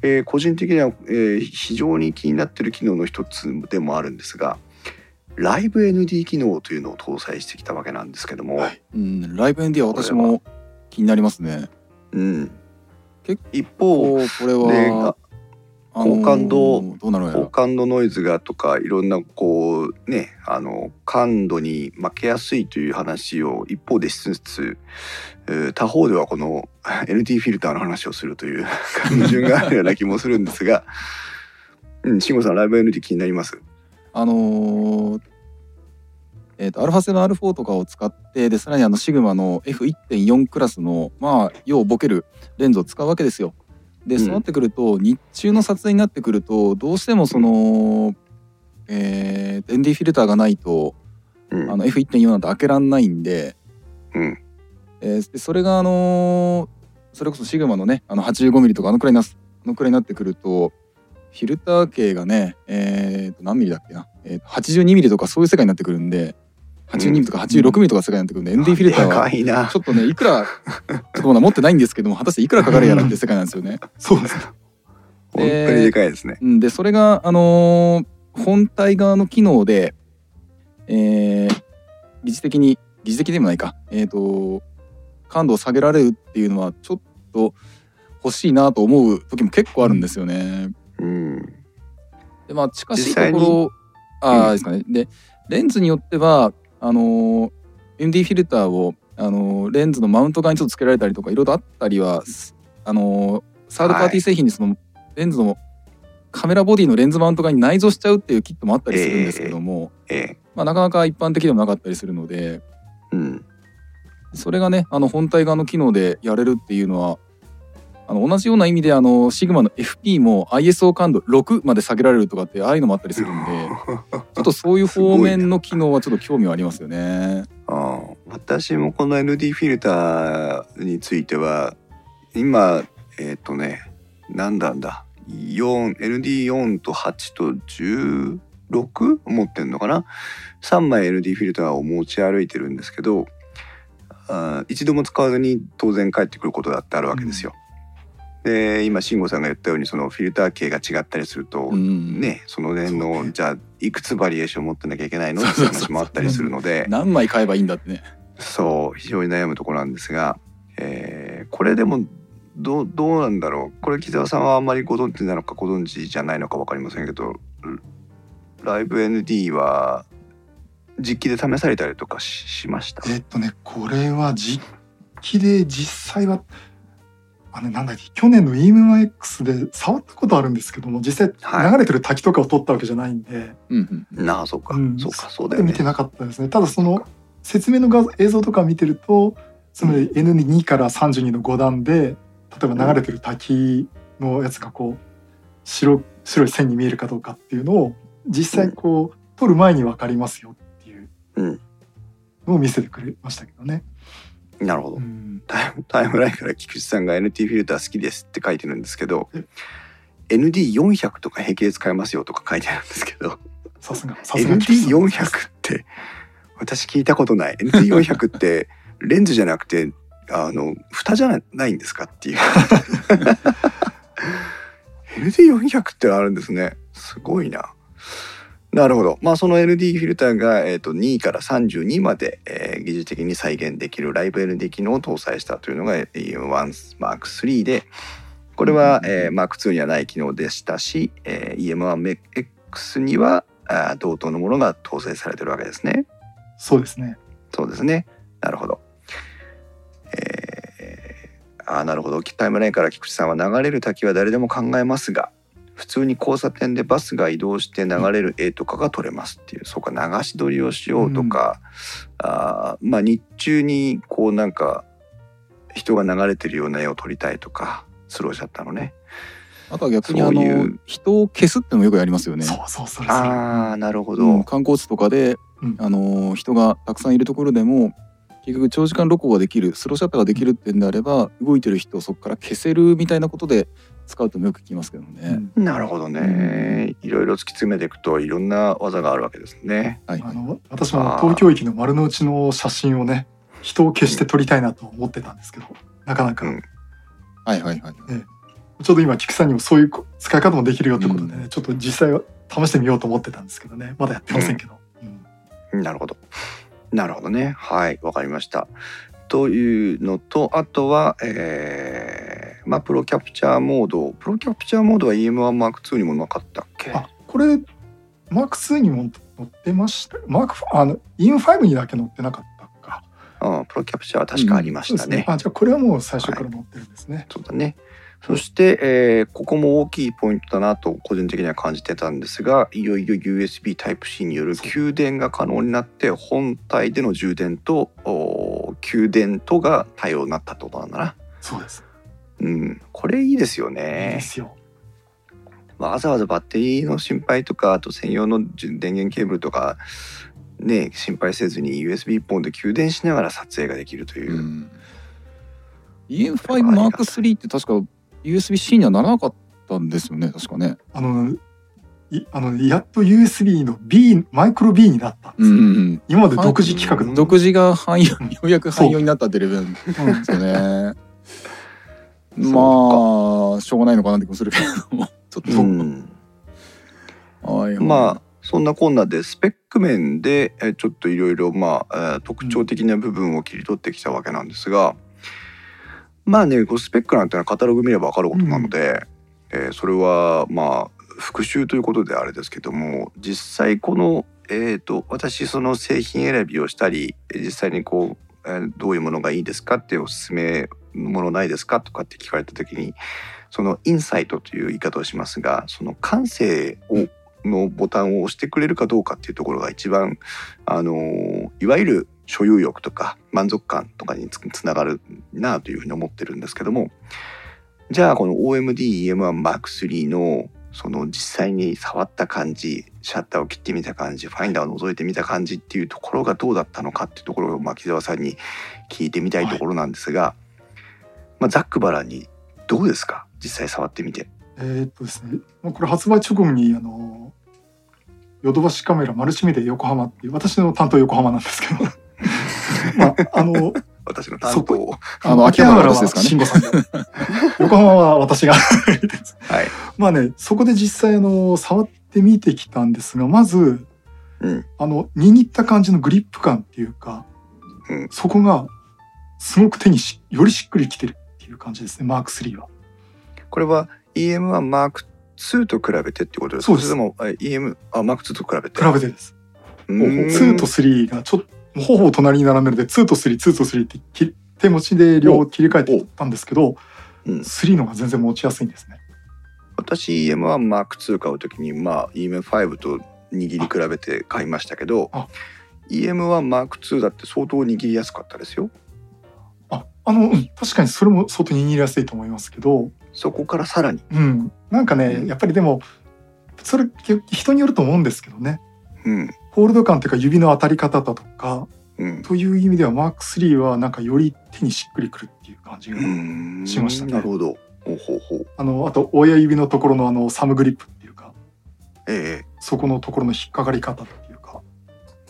えー個人的には、えー非常に気になってる機能の一つでもあるんですがライブ ND 機能というのを搭載してきたわけなんですけども、はいうん、ライブ ND は私も気になりますね。うん。結、一方これでは、あ高感度どうなるのや高ろ感度ノイズがとかいろんなこうねあの感度に負けやすいという話を一方でしつつ、えー他方ではこの ND フィルターの話をするという 矛盾があるような気もするんですが、うん、慎吾さんライブ ND 気になります？あのーえー、と α7α4 とかを使ってでさらにあのシグマの F1.4 クラスのまあようボケるレンズを使うわけですよ。でうん。そうなってくると、日中の撮影になってくるとどうしてもその、えー、ND フィルターがないとうん。あの F1.4 なんて開けらんないんで,、うん。えーでそれがあのーそれこそシグマのねあの 85mm とかあのくらいなすあのくらいになってくるとフィルター径がねえー、と何ミリだっけな、えー、と 82mm とかそういう世界になってくるんで 82mm とか 86mm とか世界になってくるんで、ND フィルターはちょっとねいくらちょっとまだ持ってないんですけども果たしていくらかかるやらって世界なんですよね。そうですね。本当にでかいですねうんでそれがあのー本体側の機能で、えー疑似的に疑似的でもないか、えー、と感度を下げられるっていうのはちょっと欲しいなと思う時も結構あるんですよね。うんでまあ近しいところああ、うんですかね。でレンズによってはあのー ND フィルターをあのーレンズのマウント側にちょっとつけられたりとかいろいろあったりはすあのーサードパーティー製品にそのレンズのカメラボディのレンズマウント側に内蔵しちゃうっていうキットもあったりするんですけども、ええ。まあ、なかなか一般的でもなかったりするのでうん。それがねあの本体側の機能でやれるっていうのはあの同じような意味であのシグマの FP も ISO 感度6まで下げられるとかってああいうのもあったりするんで ちょっとそういう方面の機能はちょっと興味はありますよね。ああ私もこの ND フィルターについては今えっ、とね何段だ 4ND4 と8と16持ってんのかな？3枚 ND フィルターを持ち歩いてるんですけどあー一度も使わずに当然帰ってくることだってあるわけですよ。で今慎吾さんが言ったようにそのフィルター系が違ったりすると、うん。ねその辺の、ね。じゃあいくつバリエーション持ってなきゃいけないの？って話もあったりするので。何枚買えばいいんだってね。そう非常に悩むところなんですが、えーこれでもどうどうなんだろう？これ木澤さんはあんまりご存知なのかご存知じゃないのか分かりませんけどライブ ND は実機で試されたりとかししました？えっとねこれは実機で実際はあのなんだっけ去年の EM1X で触ったことあるんですけども実はい。際流れてる滝とかを撮ったわけじゃないんで、うんうんなあそうか、うん。そうかそうだよね。で見てなかったですね。ただその説明の画像映像とか見てるとつまり N2 から32の5段で例えば流れてる滝のやつがこう白白い線に見えるかどうかっていうのを実際こう撮る前に分かりますよっていううん。のを見せてくれましたけどね。なるほど、うんタイムタイムラインから菊池さんが NT フィルター好きですって書いてるんですけどえ ND400 とか平気で使えますよとか書いてあるんですけどさすがさすが菊池さん。ND400 って私聞いたことない。ND400 ってレンズじゃなくてあの蓋じゃないんですかっていう。ND400 ってあるんですね。すごいななるほどまあその ND フィルターが、えー、と2から32まで、えー技術的に再現できるライブ ND 機能を搭載したというのが EM1M3 でこれは、えー、Mark2 にはない機能でしたし、えー EM1X にはあー同等のものが搭載されてるわけですね。そうですね。そうですね。なるほど。えー、あーなるほど。タイムラインから菊池さんは流れる滝は誰でも考えますが、普通に交差点でバスが移動して流れる絵とかが撮れますっていうそうか流し撮りをしようとか、あーまあ日中にこうなんか人が流れてるような絵を撮りたいとかスローしちゃったのね。あとは逆にあそういのう人を消すってのもよくやりますよね。そうそうそれああなるほど。うん観光地とかで、うんあの人がたくさんいるところでも結局長時間録画ができるスローシャッターができるってんであれば動いてる人をそこから消せるみたいなことで使うともよく聞きますけどね。うんなるほどね。いろいろ突き詰めていくといろんな技があるわけですね。はいあの私も東京駅の丸の内の写真をね人を消して撮りたいなと思ってたんですけどなかなか、うんはいはいはい。ちょうど今菊さんにもそういう使い方もできるよってことでね、ちょっと実際は試してみようと思ってたんですけどねまだやってませんけど、うんなるほど。なるほどね。はい、わかりました。というのと、あとは、えー、まあ、プロキャプチャーモード。プロキャプチャーモードは EM1 Mark II にもなかったっけ？あこれマーク2にも載ってましたマークあの EM5 にだけ載ってなかったかうん、プロキャプチャーは確かありましたね。そうですあじゃあこれはもう最初から載ってるんですね、そうだね。そして、えーここも大きいポイントだなと個人的には感じてたんですがいよいよ USB Type-C による給電が可能になって本体での充電と給電とが対応になったってことなんだな。そうです、うん、これいいですよいいねで。すよ。わざわざバッテリーの心配とかあと専用の電源ケーブルとかね心配せずに USB 1本で給電しながら撮影ができるという。う、ん。EM5M3 って確か USB-C にはならなかったんですよね確かね。あのいあのやっと USB の B マイクロ B になったんですよ、ん。今まで独自規格独自が汎用ようやく汎用になったってレベルなんでうんすよね。まあしょうがないのかなって気もするけど。も ちょっと、うん。まあそんなこんなでスペック面でえちょっといろいろまあえー特徴的な部分を切り取ってきたわけなんですが、まあねスペックなんてのはカタログ見れば分かることなので、えーそれはまあ復習ということであれですけども実際この、えー、と私その製品選びをしたりえー実際にこう、えーどういうものがいいですかっておすすめのものないですかとかって聞かれた時にそのインサイトという言い方をしますがその感性をのボタンを押してくれるかどうかっていうところが一番あのいわゆる所有欲とか満足感とかにつながるなというふうに思ってるんですけどもじゃあこの OMD-EM1M3 のその実際に触った感じシャッターを切ってみた感じファインダーを覗いてみた感じっていうところがどうだったのかっていうところを牧沢さんに聞いてみたいところなんですが、まあ、ざっくばらんにどうですか？実際触ってみて。えーっとですね。まあこれ発売直後にあのヨドバシカメラマルチメディ横浜っていう私の担当横浜なんですけど。まああの私の担そ当をあの秋葉原ですかね慎吾さんで横浜は私が。はい、まあねそこで実際あの触ってみてきたんですがまずうん。あの握った感じのグリップ感っていうか、うん。そこがすごく手にしよりしっくりきてるいう感じですねマーク3は。これは EM1M2 と比べてってことですか？そうです。れともえ EM あ M2 と比べて。比べてです。うーん2と3がちょっとほぼ隣に並んでるので2と32と3ってき手持ちで両切り替えてたんですけどうん。3の方が全然持ちやすいんですね。私 EM1M2 買うときにまあ EM5 と握り比べて買いましたけどあ。EM1M2 だって相当握りやすかったですよああの、うん確かにそれも相当握りやすいと思いますけど、そこからさらに。うん、なんかね、うん。やっぱりでもそれ人によると思うんですけどね。うん。ホールド感というか指の当たり方だとかうん。という意味ではマーク3はなんかより手にしっくりくるっていう感じが、しましたね。なるほど。ほうほうほう。あのあと親指のところのあのサムグリップっていうかええ。そこのところの引っかかり方っていうか。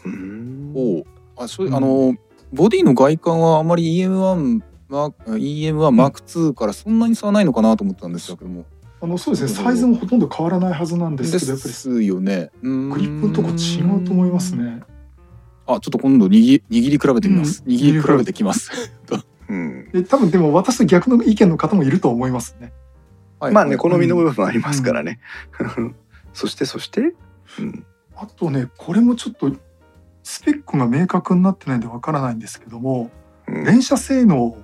うーん。おう。あそううん。あのボディの外観はあまり EM1 マ EM1M2 からそんなに差はないのかなと思ったんですけども。あのそうですね。サイズもほとんど変わらないはずなんですでけどやっぱり。すよね。ググリップのとこ違うと思います。ね。あちょっと今度握り握り比べてみます。うん。握り比べてきます。うん。で多分でも私と逆の意見の方もいると思いますね。はい。まあね好みの部分もありますからね。そしてそして？うん。あとねこれもちょっとスペックが明確になってないんでわからないんですけどもうん。連射性能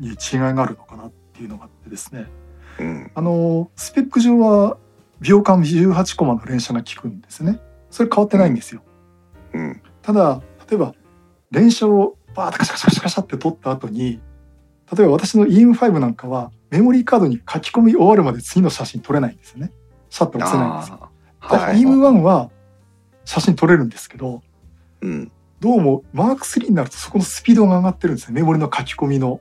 に違いがあるのかなっていうのがあってですね。うん。あのスペック上は秒間18コマの連射が効くんですね。それ変わってないんですよ、うん。ただ例えば連射をバーッとカシャカシャカシャカシャって取った後に例えば私の EM5 なんかはメモリーカードに書き込み終わるまで次の写真撮れないんですよね。シャッター押せないんですよ。あだからーはい。EM1 は写真撮れるんですけどうん。どうもマーク3になるとそこのスピードが上がってるんですね。メモリの書き込みの。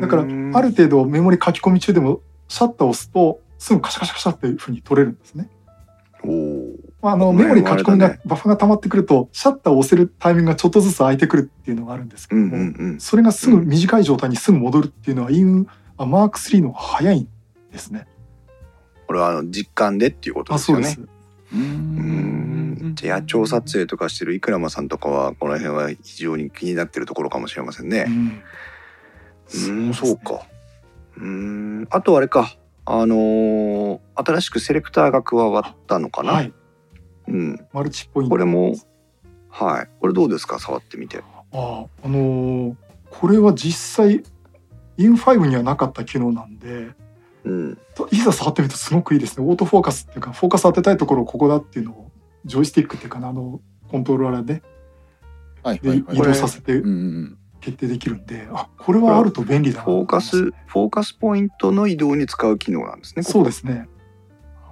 だからある程度メモリ書き込み中でもシャッターを押すとすぐカシャカシャカシャっていうふうに撮れるんですね。まあ、あのねメモリ書き込みが、ね。バッファが溜まってくるとシャッターを押せるタイミングがちょっとずつ空いてくるっていうのがあるんですけうんども、うんうんそれがすぐ短い状態にすぐ戻るっていうのは EU あマーク3の方が早いんですね。これはあの実感でっていうことあですよね。そうんじゃあ野鳥撮影とかしてるイクラマさんとかはこの辺は非常に気になってるところかもしれませんね。うんそうか。うーんあとあれかあのー新しくセレクターが加わったのかな。はい、うんマルチポイント。これもはいこれどうですか？触ってみて。ああのーこれは実際 E-M5 にはなかった機能なんでうん。いざ触ってみるとすごくいいですね。オートフォーカスっていうかフォーカス当てたいところここだっていうのをジョイスティックっていうかなあのコントローラーでではいはいはい。移動させてうんうん決定できるんであこれはあると便利だな。フォーカスフォーカスポイントの移動に使う機能なんですね。そうですすね。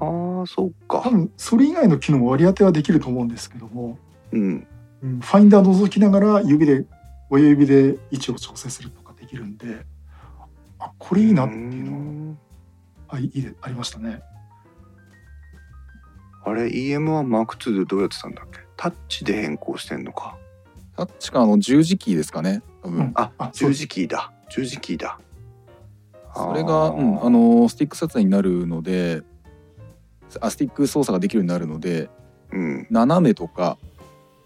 ああそう多か。分それ以外の機能も割り当てはできると思うんですけども、うん。うん、ファインダー覗きながら指で親指で位置を調整するとかできるんであこれいいなっていうのはんあいいでありましたね。あれ EM1 マーク2でどうやってたんだっけ？タッチで変更してんのか。タッチかあの十字キーですかね多分、うん。あ十字キーだ。十字キーだ。それが、うん、あのスティック撮影になるのであスティック操作ができるようになるのでうん。斜めとか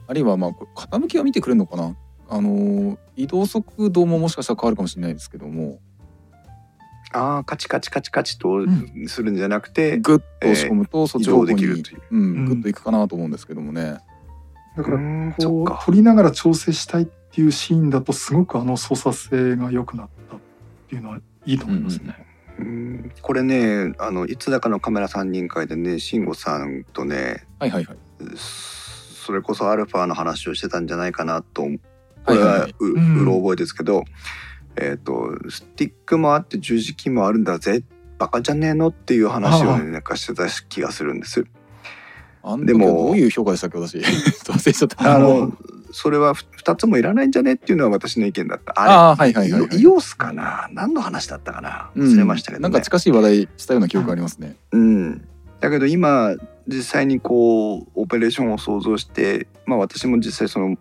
あるいはまあ傾きは見てくれるのかな？あの移動速度ももしかしたら変わるかもしれないですけどもああカチカチカチカチとんするんじゃなくて、グッと押し込むとそっち方向移動できるにという。うん、グッといくかなと思うんですけどもね。だからこうっか。撮りながら調整したいっていうシーンだとすごくあの操作性が良くなったっていうのはいいと思いますね。うんこれねあのいつだかのカメラ3人会でね慎吾さんとねはいはいはい。それこそアルファの話をしてたんじゃないかなと思うこれはいはいはいはううんうろ覚えですけど、えっ、とスティックもあって十字キーもあるんだぜバカじゃねえのっていう話をねなんかしてた気がするんです。でもどういう評価でしたっけ私？あのそれはふ2つもいらないんじゃねっていうのは私の意見だった。あれああはいはいはいはいイオスかな？何の話だったかな？忘れましたけどね。なんか近しい話題したような記憶がありますね。うん、だけど今実際にこうオペレーションを想像して、まあ、私も実際その、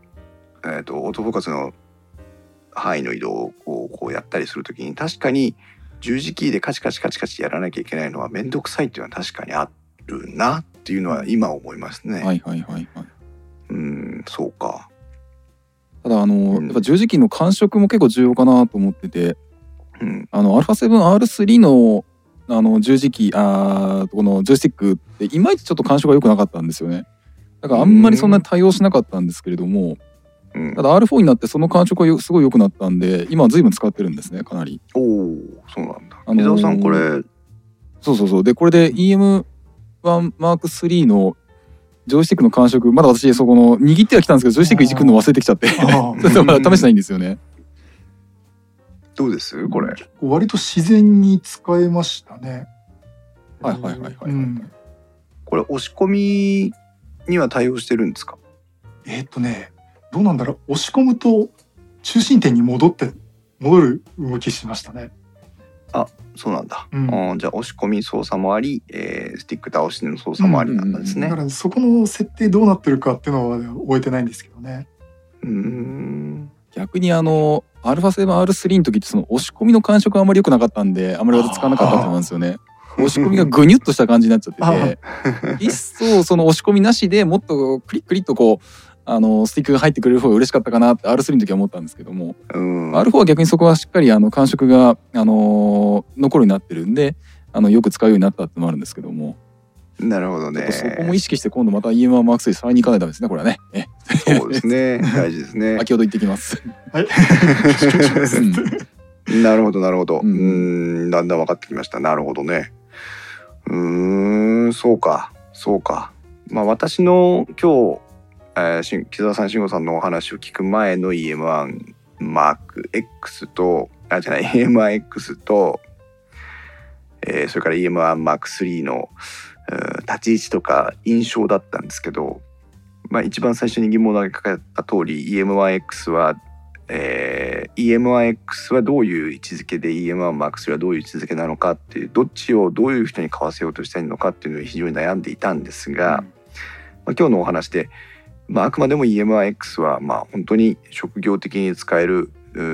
えー、とオートフォーカスの範囲の移動をこうこうやったりするときに確かに十字キーでカチカチカチカチやらなきゃいけないのは面倒くさいっていうのは確かにあるなっていうのは今思いますね。はいはいはいはい。うんそうか。ただあの、うんやっぱ十字キーの感触も結構重要かなと思っててうんあの α7R3 のあの十字キーあーこのジョイスティックっていまいちちょっと感触が良くなかったんですよねだからあんまりそんなに対応しなかったんですけれどもうん。た、だ R4 になってその感触がよすごい良くなったんで今は随分使ってるんですねかなり。おおそうなんだ。あのーさんこれ？そうそうそう。でこれで EM1 マーク3のジョイスティックの感触まだ私そこの握ってはきたんですけどジョイスティックいじくの忘れてきちゃって。ああ ちょっとまだ試してないんですよね。どうです？これ。割と自然に使えましたね。はいはいはいはいはい。うん。これ押し込みには対応してるんですか？えーっとねどうなんだろう押し込むと中心点に戻って戻る動きしましたね。そうなんだ。うんじゃあ押し込み操作もあり、えースティック倒しの操作もありなんですね。だからそこの設定どうなってるかっていうのは覚えてないんですけどね。うーん。逆にあの α7R3 の時ってその押し込みの感触があまり良くなかったんであまり私使わなかったと思うんですよね。押し込みがぐにゅっとした感じになっちゃってて一層その押し込みなしでもっとクリックリッとこうあのスティックが入ってくれる方が嬉しかったかなって R3 の時は思ったんですけども、うん。R4 は逆にそこはしっかりあの感触が、あの残るようになってるんであのよく使うようになったってのもあるんですけども、なるほどね。そこも意識して今度また EM1 マーク3触りに行かないとダメですねこれはね。えそうですね。大事ですね。先ほど言ってきます。はい。うんなるほどなるほど。ううんだんだん分かってきました。なるほどね。ううーんそうかそうかまあ私の今日、えーし木澤さん慎吾さんのお話を聞く前の EM1 マーク X とあじゃない EM1X と、えーそれから EM1 マーク3の、うん立ち位置とか印象だったんですけど、まあ、一番最初に疑問を投げかけた通り EM1X は、えー EM1X はどういう位置づけで EM1 マーク3はどういう位置づけなのかっていうどっちをどういう人に買わせようとしたいのかっていうのを非常に悩んでいたんですが、まあ、今日のお話で、まあ、あくまでも EM1X はまあ本当に職業的に使える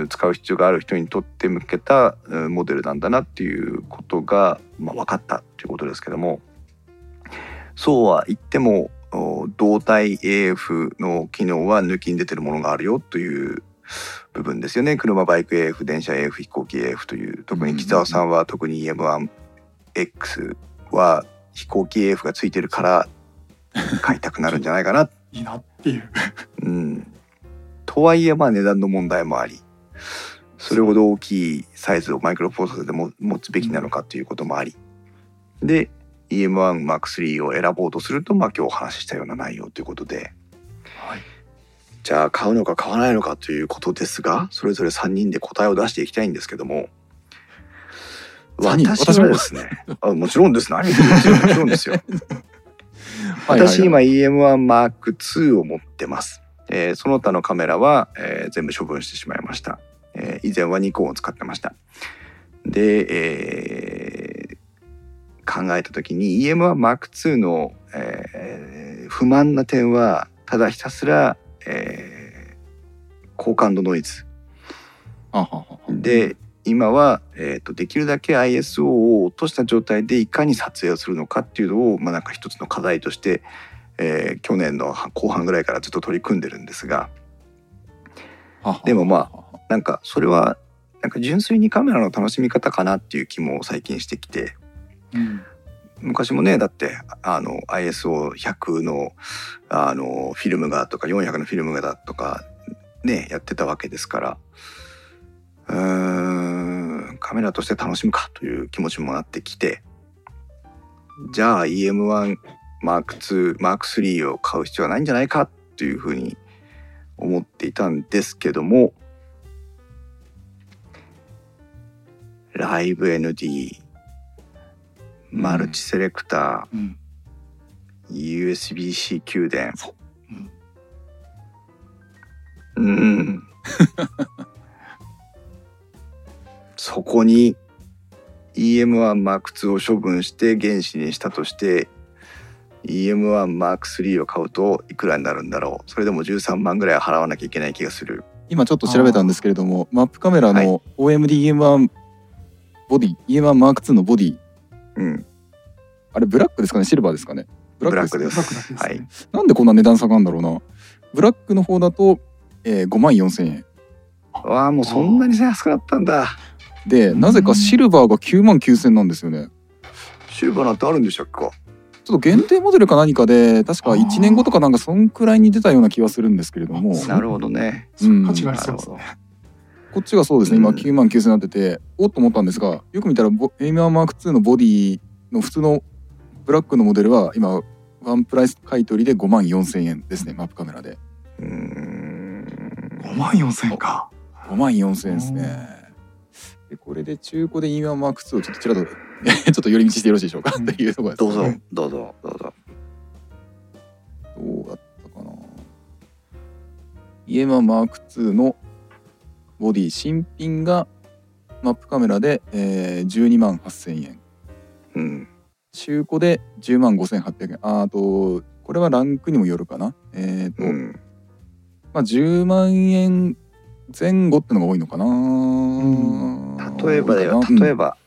使う必要がある人にとって向けたモデルなんだなっていうことが、まあ、分かったということですけども。そうは言ってもお動体 AF の機能は抜きに出てるものがあるよという部分ですよね。車バイク AF 電車 AF 飛行機 AF という。特に木澤さんは特に EM1X は飛行機 AF がついてるから買いたくなるんじゃないかな、いいな。っていう。うん、とはいえまあ値段の問題もありそれほど大きいサイズをマイクロプロセッサーでも持つべきなのかということもあり。で EM1M3 を選ぼうとするとまあ今日お話ししたような内容ということで。はい。じゃあ買うのか買わないのかということですがそれぞれ3人で答えを出していきたいんですけども。私はですねあもちろんです何言ってるんです。よもちろんですよ私今 EM1M2 を持ってます、えーその他のカメラは、えー全部処分してしまいました、えー以前はニコンを使ってました。で、えー考えた時に EM1M2 の、えー不満な点はただひたすら、えー高感度ノイズ。で今は、えー、とできるだけ ISO を落とした状態でいかに撮影をするのかっていうのを、まあ、なんか一つの課題として、えー去年の後半ぐらいからずっと取り組んでるんですが。でもまなんかそれはなんか純粋にカメラの楽しみ方かなっていう気も最近してきて。うん。昔もねだってあの ISO100 のあのフィルムがとか400のフィルムがだとかねやってたわけですから。うーんカメラとして楽しむかという気持ちもなってきてじゃあ EM1 M2 M3 を買う必要はないんじゃないかというふうに思っていたんですけどもライブ ND マルチセレクタうん。ー、USB-C 給電うん。うんそこに EM1M2 を処分して原子にしたとして EM1M3 を買うといくらになるんだろう。それでも13万ぐらいは払わなきゃいけない気がする。今ちょっと調べたんですけれどもマップカメラはい。の OMD-EM1 ボディ EM1M2 のボディうん。あれブラックですかね？シルバーですかね？ブブラックねですね。はい。なんでこんな値段差があるんだろうな？ブラックの方だと、えー、5万4千円。わあもうそんなに安くなったんだでなぜかシルバーが9万9千なんですよね。シルバーなんてあるんでしたっけ？かちょっと限定モデルか何かで確か1年後とかなんかそんくらいに出たような気がするんですけれども。なるほどね。うん。価値がありそうですね。こっちがそうですね。今うん。9万9千になってておっと思ったんですがよく見たらボエイミアーマーク2のボディの普通のブラックのモデルは今ワンプライス買い取りで5万4千円ですね。マップカメラで。うーん。5万4千か。5万4千円ですねでこれで中古でイーマーマーク2をちょっとちらっと ちょっと寄り道してよろしいでしょうか？うん。っていうところですどうぞうん。どうぞどうぞ。どうだったかな？イエママーク2のボディ新品がマップカメラで、えー、12万8000円。うん。中古で10万5800円。ああとこれはランクにもよるかな。えっ、と、うん。まあ10万円前後ってのが多いのかな、ん。例えばだよ。例えば、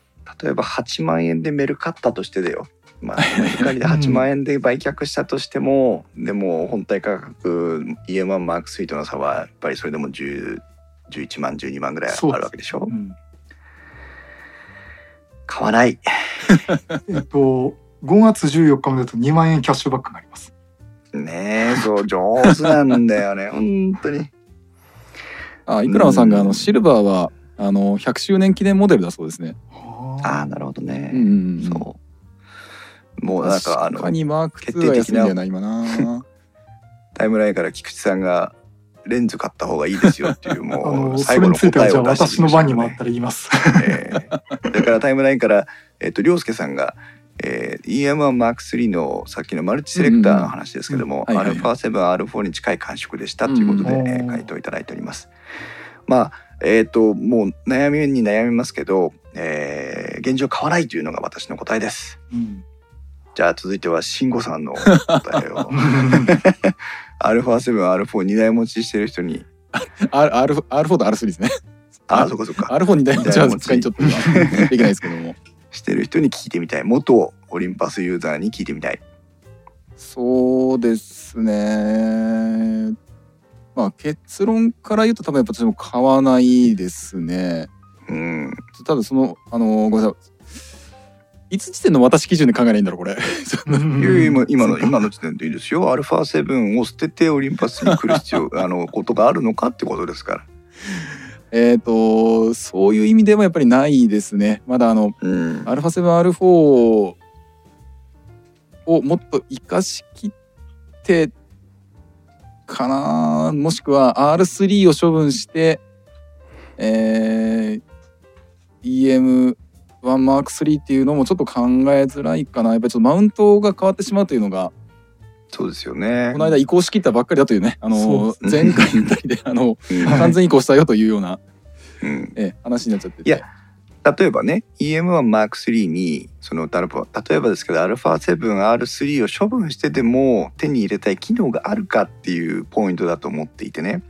例えば8万円でメル買ったとしてだよ。まあメルカリで 8万円で売却したとしても、でも本体価格 EM1 マーク3との差はやっぱりそれでも10 11万12万ぐらいあるわけでしょ？うん。買わない。えっと5月14日までだと2万円キャッシュバックがあります。ねえそう上手なんだよね。本当にあイクラマさんがあうん。のシルバーはあの100周年記念モデルだそうですね。ああなるほどね、うんうんうん。そう。もうなんかあの確かにマーク2は安いんだよな今な。タイムラインから菊池さんがレンズ買った方がいいですよっていうあもう最後の答えじゃあを出してきま私の番にしたけどね回ったら言います。えー。だからタイムラインから、えっと涼介さんが、えー、EM1M3 のさっきのマルチセレクターの話ですけども、うん。うんはいはい。α7R4 に近い感触でしたということで、うん。えー回答いただいております。まあえっ、ともう悩みに悩みますけど、えー現状買わないというのが私の答えです。うん。じゃあ続いては慎吾さんの答えを。α7R42 台持ちしてる人に。R R R4 と R3 ですね。ああそこそこか。R4 に台持ちはさすがにちょっと今できないですけども。してる人に聞いてみたい。元オリンパスユーザーに聞いてみたい。そうですねまあ結論から言うと多分やっぱ私も買わないですねうんただそのあのごめんなさいいつ時点の私基準で考えないいんだろうこれ 今今の今の時点でいいですよ。アルファ7を捨ててオリンパスに来る必要 あのことがあるのかってことですから。えっとそういう意味でもやっぱりないですねまだあのうん。α7R4 をもっと活かしきってかな。もしくは R3 を処分してえー、EM1M3 っていうのもちょっと考えづらいかな。やっぱりちょっとマウントが変わってしまうというのがそうですよね。この間移行しきったばっかりだというねあの前回のたりであのうん。完全移行したよというような、うん。え話になっちゃってて。いや例えばね EM1M3 にその例えば例えばですけど α7R3 を処分してでも手に入れたい機能があるかっていうポイントだと思っていてね。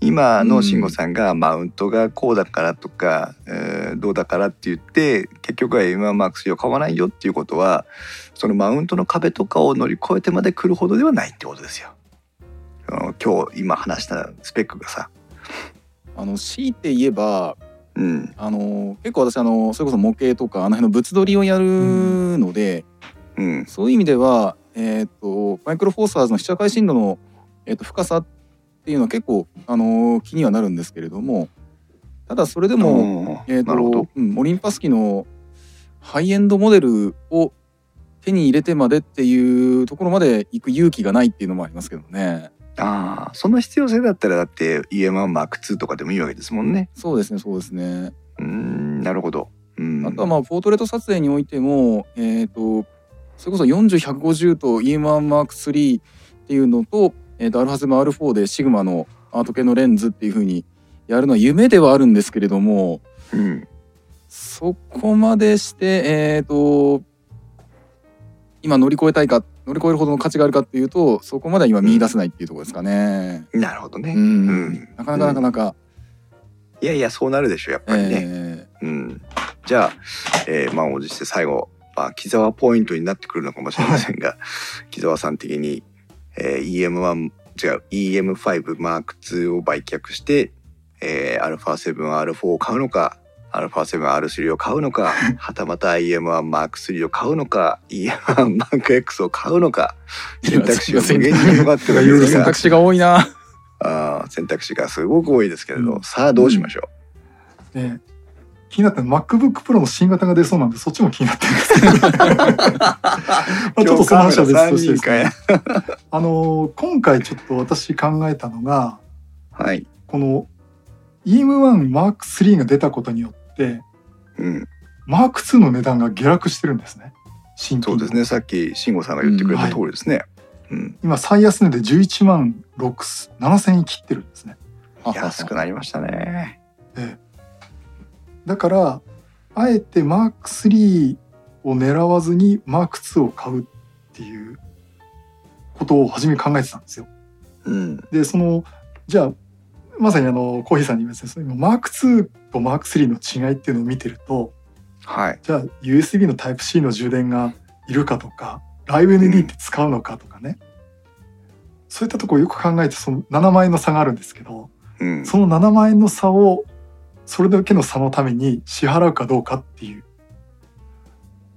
今の慎吾さんがマウントがこうだからとか、えーどうだからって言って結局は M1M3 を買わないよっていうことはそのマウントの壁とかを乗り越えてまで来るほどではないってことですよ。今日今話したスペックがさ、あの強いて言えばうん。あの結構私あのそれこそ模型とかあの辺の物撮りをやるので、うん。そういう意味では、えー、とマイクロフォーサーズの被写界深度の、えー、と深さっていうのは結構、あの気にはなるんですけれどもただそれでも、うん。えとうん、オリンパス機のハイエンドモデルを手に入れてまでっていうところまで行く勇気がないっていうのもありますけどね。ああその必要性だったらだって EM1M2 とかでもいいわけですもんね。そうですねそうですね。うーんなるほど。うん、あとはまあポートレート撮影においても、えー、とそれこそ40150と EM1M3 っていうのと,、えー、と α7R4 でシグマのアート系のレンズっていう風にやるのは夢ではあるんですけれどもうん、そこまでしてえっ、と今乗り越えたいか乗り越えるほどの価値があるかっていうとそこまでは今見出せないっていうところですかね。なるほどね。うん。うん。なかなかなか。なか、いやいやそうなるでしょやっぱりね。えうん、じゃあ、えー、満を持して最後、まあ、木沢ポイントになってくるのかもしれませんが木沢さん的に、えー、EM1 違う EM5M2 を売却して、えー、α7R4 を買うのか α7R3 を買うのか はたまた EM1M3 を買うのか EM1M X を買うのかー選択肢が無限に広がってる選択肢が多いな。あー選択肢がすごく多いですけれど、うん。さあどうしましょね気になったのは MacBook Pro の新型が出そうなんでそっちも気になってるんですけど。まあう、ちょっとその話は別としてですね。あの今回ちょっと私考えたのがはい、この EM1 Mark3 が出たことによってうん、Mark2 の値段が下落してるんですね。そうですね。さっき慎吾さんが言ってくれた通りですね、うん。今最安値で11万6 7000円切ってるんですね。安くなりましたね。だからあえて Mark3 を狙わずに Mark2 を買うっていうことを初め考えてたんですよ。うん。でそのじゃあまさにあのコーヒーさんに言いましたように Mark2 と Mark3 の違いっていうのを見てるとはい。じゃあ USB の Type-C の充電がいるかとか LiveND って使うのかとかね、そういったところをよく考えてその7万円の差があるんですけどうん。その7万円の差をそれだけの差のために支払うかどうかっていう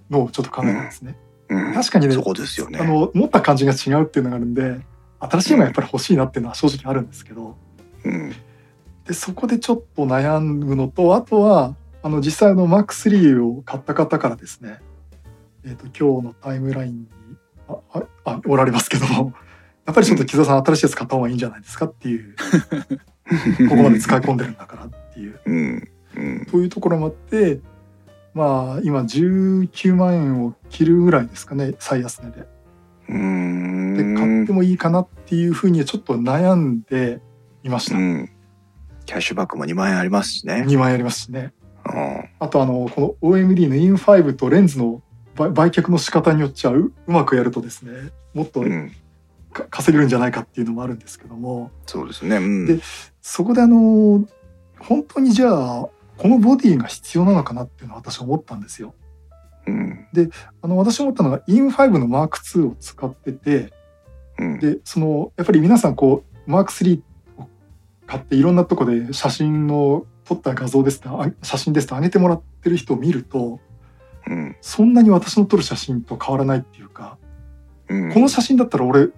のをちょっと考えたんですね。うん。確かにねそうですよね。あの持った感じが違うっていうのがあるんで新しいのがやっぱり欲しいなっていうのは正直あるんですけどうんでそこでちょっと悩むのとあとはあの実際の Mac3 を買った方からですねえー、と今日のタイムラインにあああおられますけども やっぱりちょっと木澤さん新しいやつ買った方がいいんじゃないですかっていう ここまで使い込んでるんだからっていううんうんというところもあってまあ今19万円を切るぐらいですかね最安値で。で買ってもいいかなっていうふうにちょっと悩んでいました。うんキャッシュバックも2万円ありますしね。2万円ありますしね。うんあとあのこの OMD の IN5 とレンズの売売却の仕方によっちゃううまくやるとですねもっとうん、か稼げるんじゃないかっていうのもあるんですけどもそうですね。うん、でそこであの本当にじゃあこのボディが必要なのかなっていうのは私思ったんですよ。うん、あの私思ったのが IN5 の Mark2 を使っててうん、でそのやっぱり皆さんこう Mark3 を買っていろんなとこで写真の撮った画像ですとあ写真ですと上げてもらってる人を見るとうん、そんなに私の撮る写真と変わらないっていうか、うん、この写真だったら俺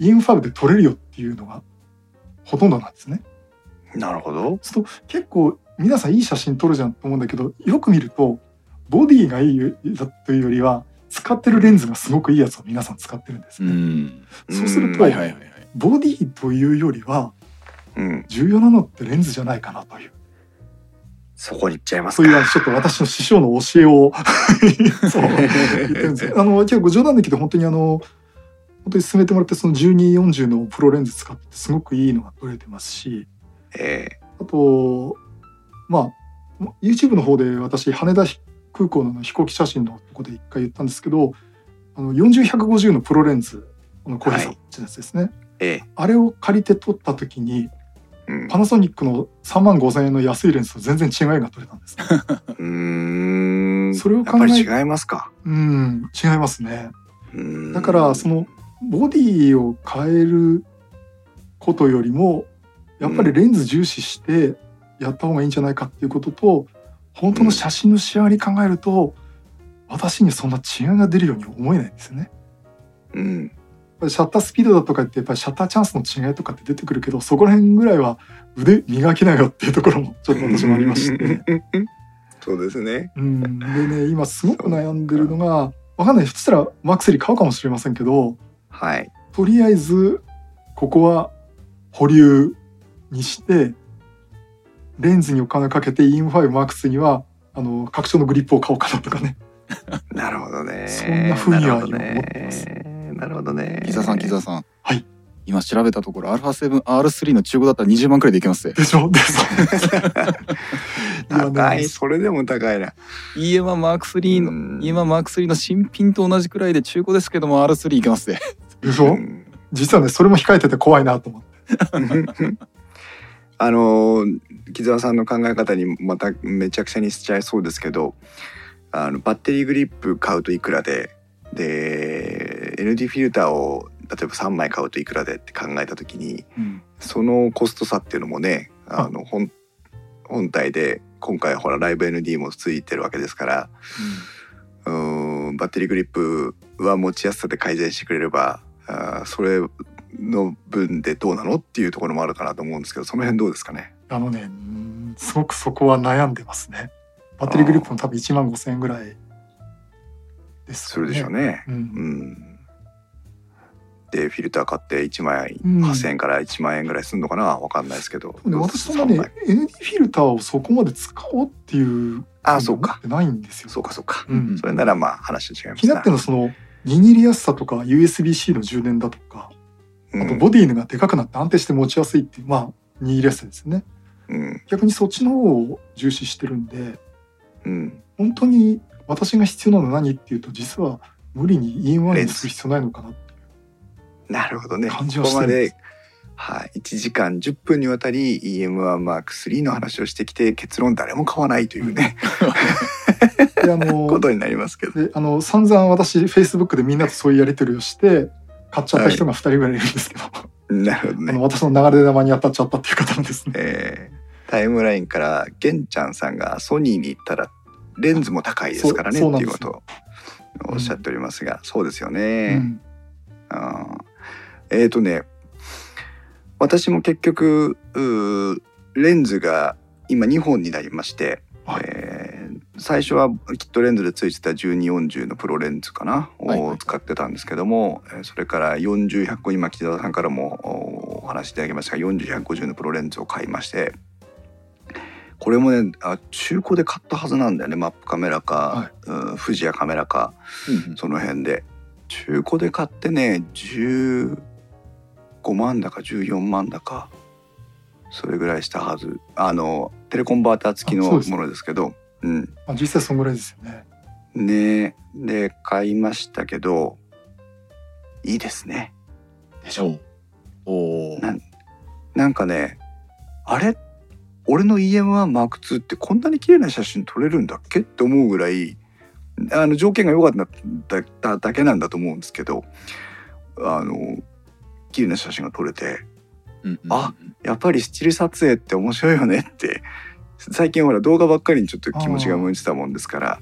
IN5 で撮れるよっていうのがほとんどなんですね。なるほど。そう結構皆さんいい写真撮るじゃんと思うんだけどよく見るとボディがいいだというよりは使ってるレンズがすごくいいやつを皆さん使ってるんですうね。んそうするとボディというよりはうん、重要なのってレンズじゃないかなという。そこに行っちゃいますそういうちょっと私の師匠の教えを。そう。言ってるんです。あの結構冗談だけど本当にあの本当に進めてもらってその1240のプロレンズ使ってすごくいいのが撮れてますし。えあとまあ YouTube の方で私羽田空港の飛行機写真のとこで一回言ったんですけどあの40150のプロレンズあの小平さんのやつですね、ええ。あれを借りて撮った時にえうんパナソニックの3万5,000円の安いレンズと全然違いが撮れたんですね。うそれを考えやっぱり違いますか。うん違いますね。だからそのボディを変えることよりもやっぱりレンズ重視してやった方がいいんじゃないかっていうことと本当の写真の仕上がり考えると私にそんな違いが出るように思えないんですよね。うん、シャッタースピードだとかってやっぱりシャッターチャンスの違いとかって出てくるけどそこら辺ぐらいは腕磨きなよっていうところもちょっと私もありまして。そうですね。うん、でね今すごく悩んでるのがわかんないそしたらマックスリー買うかもしれませんけどはい。とりあえずここは保留にしてレンズにお金かけて IN5MAX にはあの拡張のグリップを買おうかなとかね なるほどね。そんな風には思ってますね。なるほどね。木澤さん木澤さん。はい。今調べたところ α7R3 の中古だったら20万くらいでいけますでしょ？でしょ？い。や高ね。い。それでも高いな。EMA-M3 のうん。EMA-M3 の新品と同じくらいで中古ですけども R3 いけますね。でしょ？うん。実はねそれも控えてて怖いなと思って。あの木澤さんの考え方にまためちゃくちゃにしちゃいそうですけどあのバッテリーグリップ買うといくらでで ND フィルターを例えば3枚買うといくらでって考えた時にうん。そのコスト差っていうのもねあ。の本本体で今回ほらライブ ND もついてるわけですからうーんバッテリーグリップは持ちやすさで改善してくれればあーそれの分でどうなのっていうところもあるかなと思うんですけどその辺どうですかね？あのねうんすごくそこは悩んでますね。バッテリーグリップも多分1万5,000円ぐらいですするでしょうね。ううん。ん、でフィルター買って1枚うん。8,000円から1万円ぐらいするのかな？わかんないですけど。で私そんなね三枚。ND フィルターをそこまで使おうっていうあそうか。ないんですよ。そうかそうか。うん。それならまあ話違います気になってるのはその握りやすさとか USB-C の充電だとかうん。あとボディがでかくなって安定して持ちやすいっていうまあ握りやすさですね。うん。逆にそっちの方を重視してるんでうん。本当に私が必要なのは何っていうと実は無理に IN1 にする必要ないのかなってなるほどね。こ感じはしてるはい、1時間10分にわたり EM1M3 の話をしてきて結論誰も買わないというね、であの ことになりますけど。であの散々私 Facebook でみんなとそういうやり取りをして買っちゃった人が2人ぐらいいるんですけど、なるほどねあの。私の流れ玉に当たっちゃったっていう方なんですね。えータイムラインから玄ちゃんさんがソニーに行ったらレンズも高いですからねっていうことをおっしゃっておりますが、そうですよね。うん。あー。えっ、とね私も結局うーレンズが今2本になりまして、はい。えー最初はキットレンズでついてた1240のプロレンズかな、はい。はいを使ってたんですけども、えーそれから40150今木澤さんからもおお話しいただきましたが40150のプロレンズを買いましてこれもねあ中古で買ったはずなんだよねマップカメラか、うん、富士やカメラかうんその辺で。中古で買ってね15万だか14万だかそれぐらいしたはず。あのテレコンバーター付きのものですけどうん。まあ、実際そんぐらいですよね。ね。で買いましたけどいいですね。でしょう。おおななんかねあれ俺の EM1M2 ってこんなに綺麗な写真撮れるんだっけ？って思うぐらいあの条件が良かっただけなんだと思うんですけどあの綺麗な写真が撮れてあやっぱりスチール撮影って面白いよねって最近ほら動画ばっかりにちょっと気持ちが向いてたもんですから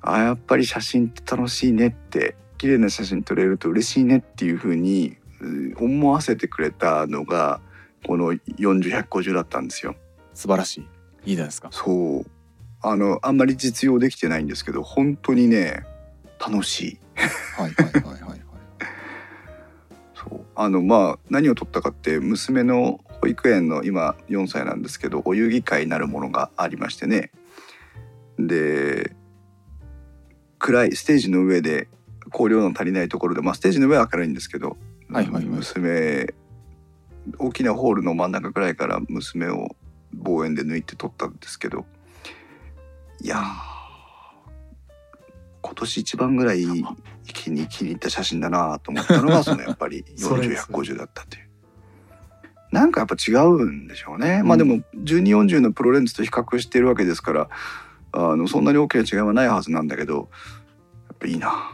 あやっぱり写真って楽しいねって綺麗な写真撮れると嬉しいねっていう風にうん思わせてくれたのがこの40150だったんですよ。素晴らしい。いいじゃないですか。そう。あのあんまり実用できてないんですけど本当にね楽しい。はいはいはいはいはい。そう。あのまあ何を取ったかって娘の保育園の今4歳なんですけどお遊戯会なるものがありましてね。で暗いステージの上で光量の足りないところで、まあ、ステージの上は明るいんですけど、はいはいはい。娘大きなホールの真ん中くらいから娘を望遠で抜いて撮ったんですけどいやー今年一番ぐらい気に気に入った写真だなと思ったのがその やっぱりそれです4050だったっていう。なんかやっぱ違うんでしょうね。まあでも1240のプロレンズと比較してるわけですからあのそんなに大きな違いはないはずなんだけどやっぱいいな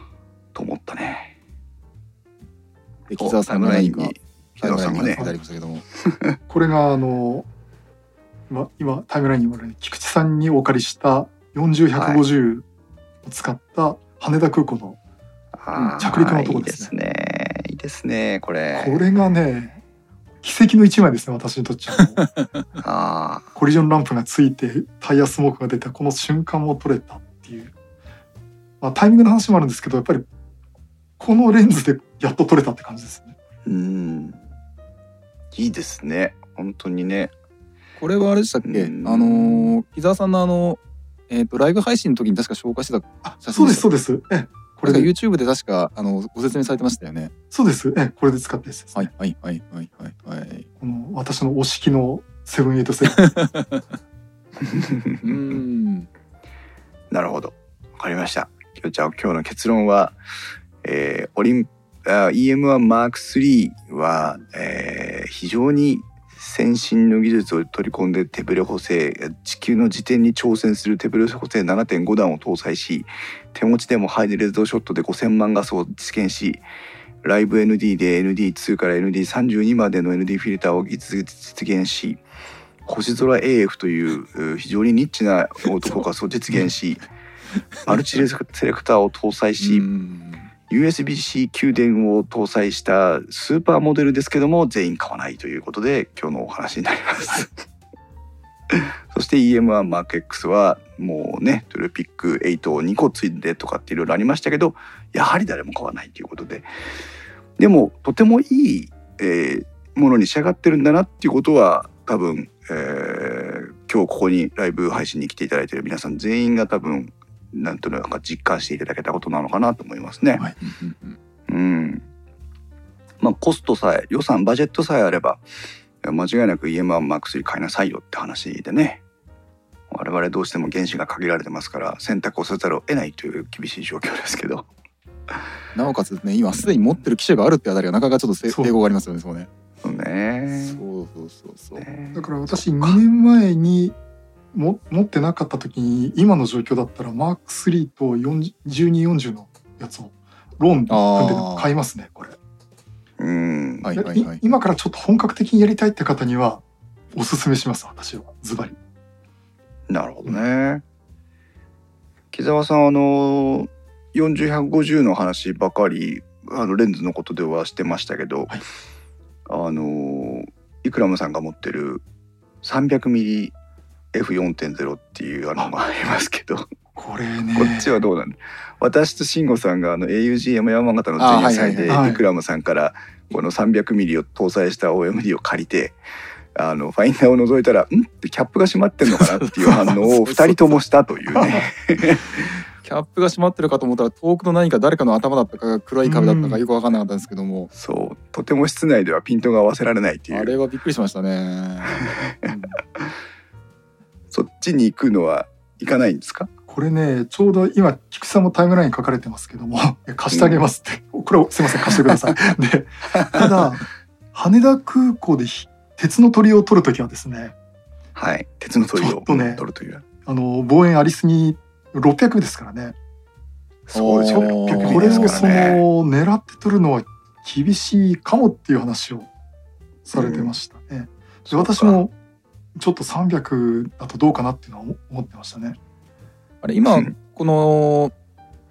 と思ったね。で木澤さんが何にさんがね。これがあの今今タイムラインにもある菊池さんにお借りした40150を使った羽田空港の、着陸のとこですね。いいですね。これ。これがね奇跡の一枚ですね私にとっちゃ あコリジョンランプがついてタイヤスモークが出たこの瞬間も撮れたっていう、まあ、タイミングの話もあるんですけどやっぱりこのレンズでやっと撮れたって感じですね。ーうんいいですね本当にね。これはあれでしたっけ？うんあのー木澤さんのあのえっとライブ配信の時に確か紹介してたあ写そう真ですそうです。ええここれが YouTube で確かあのご説明されてましたよねそうです。ええこれで使ったやつです、ね。はいはいはいはいはいはいこの私の推し機の787 うんなるほど。わかりました。今日じゃあ今日の結論は、えー、オリンあ EM1M3 は、えー非常に先進の技術を取り込んで手ブレ補正地球の時点に挑戦する手ブレ補正7.5段を搭載し手持ちでもハイレゾショットで5000万画素を実現しライブ ND で ND2 から ND32 までの ND フィルターを実現し星空 AF というう非常にニッチなオートフォーカスを実現し マルチレセレクターを搭載し、うん USB-C 給電を搭載したスーパーモデルですけども全員買わないということで今日のお話になります。そして EM1MarkX はもうねトゥルピック8を2個ついでとかっていろいろありましたけどやはり誰も買わないということででもとてもいい、えーものに仕上がってるんだなっていうことは多分、えー今日ここにライブ配信に来ていただいている皆さん全員が多分なんとなく実感していただけたことなのかなと思いますね。はい。うん。まあコストさえ予算バジェットさえあれば間違いなく EM1MAX 買いなさいよって話でね。我々どうしても原資が限られてますから選択をせざるを得ないという厳しい状況ですけど。なおかつね今すでに持ってる機種があるってあたりがなかなかちょっと抵抗がありますよねそうね。そうね。そうそうそうそう。ね。だから私2年前にも持ってなかった時に今の状況だったらマーク3と40 1240のやつをローン組んで買いますねこれ、うん。はいはいはいい。今からちょっと本格的にやりたいって方にはおすすめします私は。ズバリ。なるほどね。木澤さんあの40150の話ばかりあのレンズのことではしてましたけど、はい。あのイクラムさんが持ってる 300mm F4.0 っていうあのもありますけど、これね。こっちはどうなん？だ私と慎吾さんがあの augm 山形の前夜祭であはいはいはい。リクラムさんからこの300ミリを搭載した OMD を借りてあのファインダーを覗いたら「ん?」ってキャップが閉まってんのかなっていう反応を 2人ともしたというね。キャップが閉まってるかと思ったら遠くの何か誰かの頭だったか黒い壁だったかよく分かんなかったんですけども、そう。とても室内ではピントが合わせられないっていう。あれはびっくりしましたね。そっちに行くのは行かないんですか？これねちょうど今菊池さんもタイムライン書かれてますけども 貸してあげますって、これをすいません貸してください。でただ羽田空港でひ鉄の鳥を取るときはですねはい。鉄の鳥を取るという。あの望遠ありすぎ600ですからね。そうですよ600ミこれをその狙って取るのは厳しいかもっていう話をされてましたね。で私もちょっと300だとどうかなっていうのは思思ってましたね。あれ今うんこの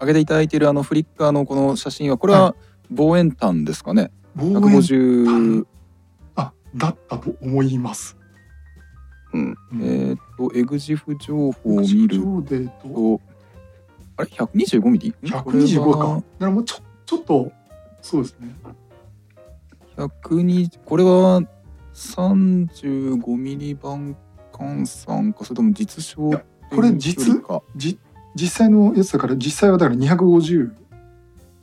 上げていただいているあのフリッカーのこの写真はこれは望遠端ですかね。望遠150あだったと思います。うんうんえっ、とエグジフ情報を見るととあれ？125ミリ？125か。だからもうちょちょっとそうですね。120これは35ミリ版換算かそれとも実証これ実？か。じ実際のやつだから実際はだから250。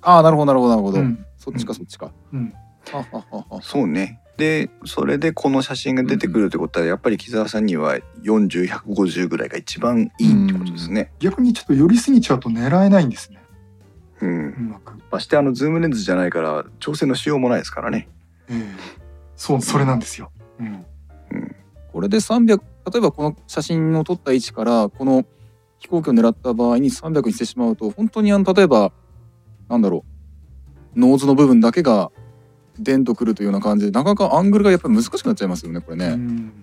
ああなるほどなるほどなるほど、うん。そっちかそっちか、うん。そうね。でそれでこの写真が出てくるってことはやっぱり木澤さんには40150ぐらいが一番いいってことですね。逆にちょっと寄りすぎちゃうと狙えないんですね。うん。うまく。ましてあのズームレンズじゃないから調整のしようもないですからね。ええそうそれなんですよ。うん。これで300例えばこの写真を撮った位置からこの飛行機を狙った場合に300にしてしまうと本当にあの例えばなんだろうノーズの部分だけがデンとくるというような感じでなかなかアングルがやっぱり難しくなっちゃいますよねこれね。うん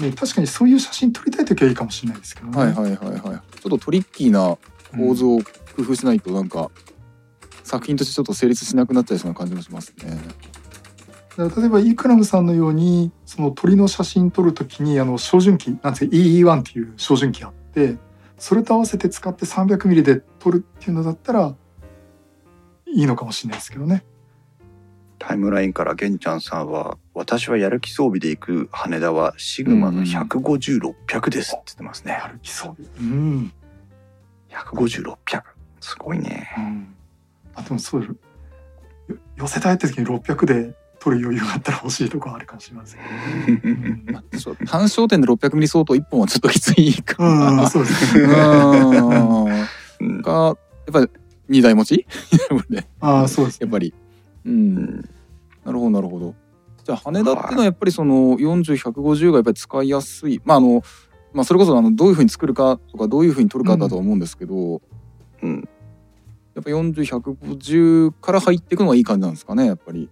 ね、確かにそういう写真撮りたい時はいいかもしれないですけどね。はいはいはいはい。ちょっとトリッキーな構図を工夫しないとなんか作品としてちょっと成立しなくなっちゃいそうな感じもしますね。だから例えばイークラムさんのようにその鳥の写真撮る時にあの照準器なんて EE-1 っていう照準器あってそれと合わせて使って300ミリで撮るっていうのだったらいいのかもしれないですけどね。タイムラインから玄ちゃんさんは「私はやる気装備で行く羽田はシグマの150600です」って言ってますね。歩きそう。うん。150600すごいね。うん、あでもそうよ寄せたいって時に600で撮る余裕があったら欲しいとこはあるかもしれませ ん。うんまあちょっと単焦点で600ミリ相当1本はちょっときついかうん、な。そうですね。うんうんかやっぱり2台持ち？ねああ、そうです、ね。やっぱり。う。うんんなるほどなるほど。じゃあ羽田っていうのはやっぱりその40150がやっぱり使いやすいまああのまあそれこそあのどういうふうに作るかとかどういうふうに取るかだとは思うんですけど、うんやっぱ40150から入っていくのがいい感じなんですかねやっぱり。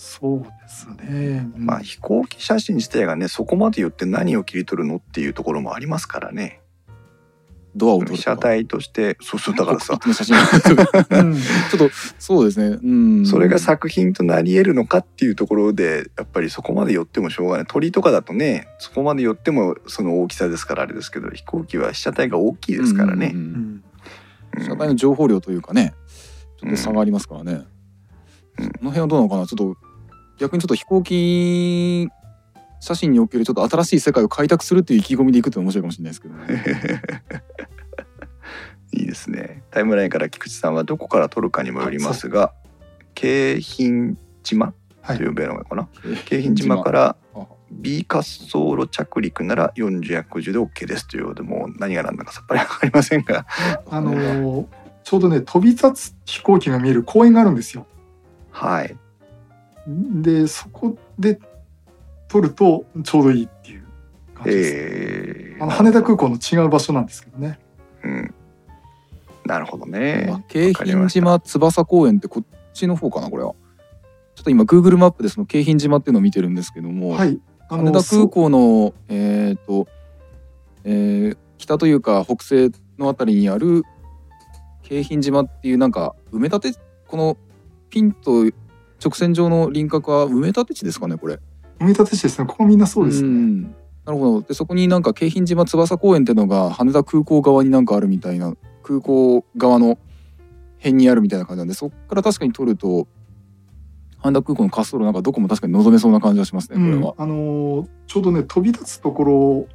そうですね。うん。まあ飛行機写真自体がねそこまで寄って何を切り取るのっていうところもありますからね。ドアを撮る被写体として。そうそうだからさ。ちょっとそうですね。うん。それが作品となり得るのかっていうところでやっぱりそこまで寄ってもしょうがない。鳥とかだとねそこまで寄ってもその大きさですからあれですけど飛行機は被写体が大きいですからね。う体の情報量というかね、ちょっと差がありますからね。うん。その辺はどうなのかな？ちょっと逆にちょっと飛行機写真におけるちょっと新しい世界を開拓するっていう意気込みでいくって面白いかもしれないですけどね。いいですね。タイムラインから菊池さんはどこから撮るかにもよりますが京浜島はいと呼べるのかな、京浜島からあ B 滑走路着陸なら40-150で OK ですというようでもう何が何だかさっぱりわかりませんが あのーちょうどね飛び立つ飛行機が見える公園があるんですよ。はいでそこで撮るとちょうどいいっていう感じです。えーあの羽田空港の違う場所なんですけどね。うんなるほどねあ京浜島翼公園ってこっちの方かなこれは。ちょっと今 Google マップでその京浜島っていうのを見てるんですけども、はい。あ羽田空港のえっ、と、えー北というか北西のあたりにある京浜島っていうなんか埋め立てこのピンと直線上の輪郭は埋め立て地ですかねこれ。埋め立て地ですね。ここみんなそうですね。んなるほどでそこになんか京浜島翼公園っていうのが羽田空港側になんかあるみたいな空港側の辺にあるみたいな感じなんでそこから確かに撮ると羽田空港の滑走路なんかどこも確かに望めそうな感じがしますねこれは。うんあのーちょうどね飛び立つところを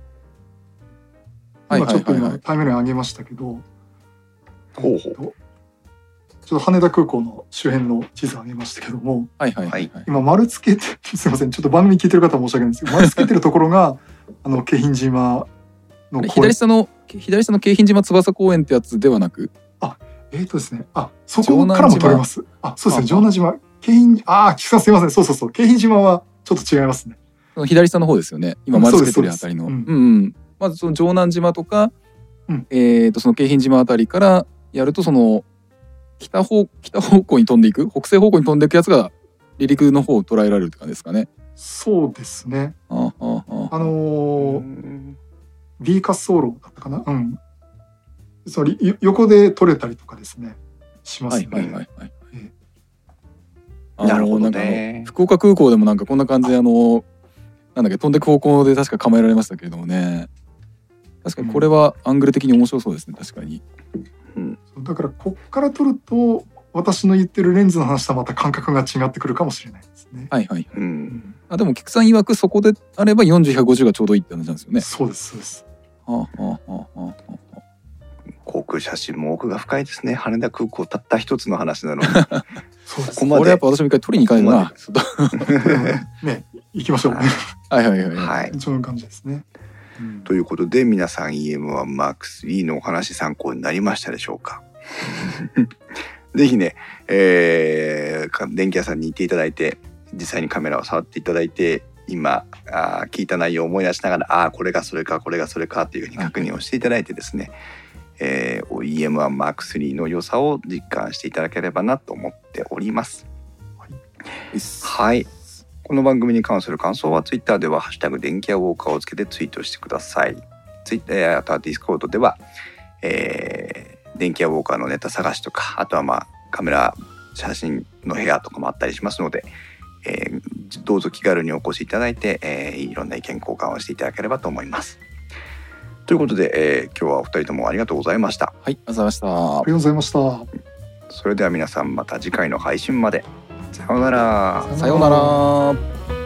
はい今ちょっと今タイムライン上げましたけど、ほうほうえっとちょっと羽田空港の周辺の地図上げましたけどもはいはいはいはい。今丸つけて すいませんちょっと番組聞いてる方は申し訳ないんですけど丸つけてるところがあの京浜島の左下の左下の京浜島翼公園ってやつではなく？えっ、とですね。あそこからも撮れます。あそうですね。城南島。京浜ああ菊池さんすいません。そうそうそう。京浜島はちょっと違いますね。左下の方ですよね。今丸つけてるあたりの。そううん。うんうん。まずその城南島とか、うん。えっ、とその京浜島あたりからやるとその北方北方向に飛んでいく？北西方向に飛んでいくやつが離陸の方を捉えられるって感じですかね。そうですね。あああああのー B 滑走路だったかな？うん。そのよ横で撮れたりとかですね。しますね、はいはいはいはい。ええ。なるほどなんかあのね。福岡空港でもなんかこんな感じであ。のなんだっけ飛んでく方向で確か構えられましたけれどもね。確かにこれはアングル的に面白そうですね確かにだからこっから撮ると私の言ってるレンズの話とはまた感覚が違ってくるかもしれないですね。はいはいうん。あでも菊さん曰くそこであれば40150がちょうどいいって話なんですよねそうですそうです。はあはあはあはあ航空写真も奥が深いですね。羽田空港たった一つの話なのに。そうですここまでこれやっぱ私も一回取りに行かないな ね行きましょう。はいはいはいはいはい。そういう感じですね。ということで皆さん EM1MAX3 のお話参考になりましたでしょうか？ぜひね、えーか電気屋さんに行っていただいて実際にカメラを触っていただいて今あー聞いた内容を思い出しながらああーこれがそれかこれがそれかっていうふうに確認をしていただいてですね、えー EM1 Mark III の良さを実感していただければなと思っております。はい。この番組に関する感想はツイッターでは「ハッシュタグ電気屋ウォーカー」をつけてツイートしてください。ツイッターあとはディスコードでは、えー電気屋ウォーカーのネタ探しとかあとはまあカメラ写真の部屋とかもあったりしますので、えーどうぞ気軽にお越しいただいて、えーいろんな意見交換をしていただければと思います。ということで、えー今日はお二人ともありがとうございました。はいありがとうございましたありがとうございました。それでは皆さんまた次回の配信まで。さようなら。さようなら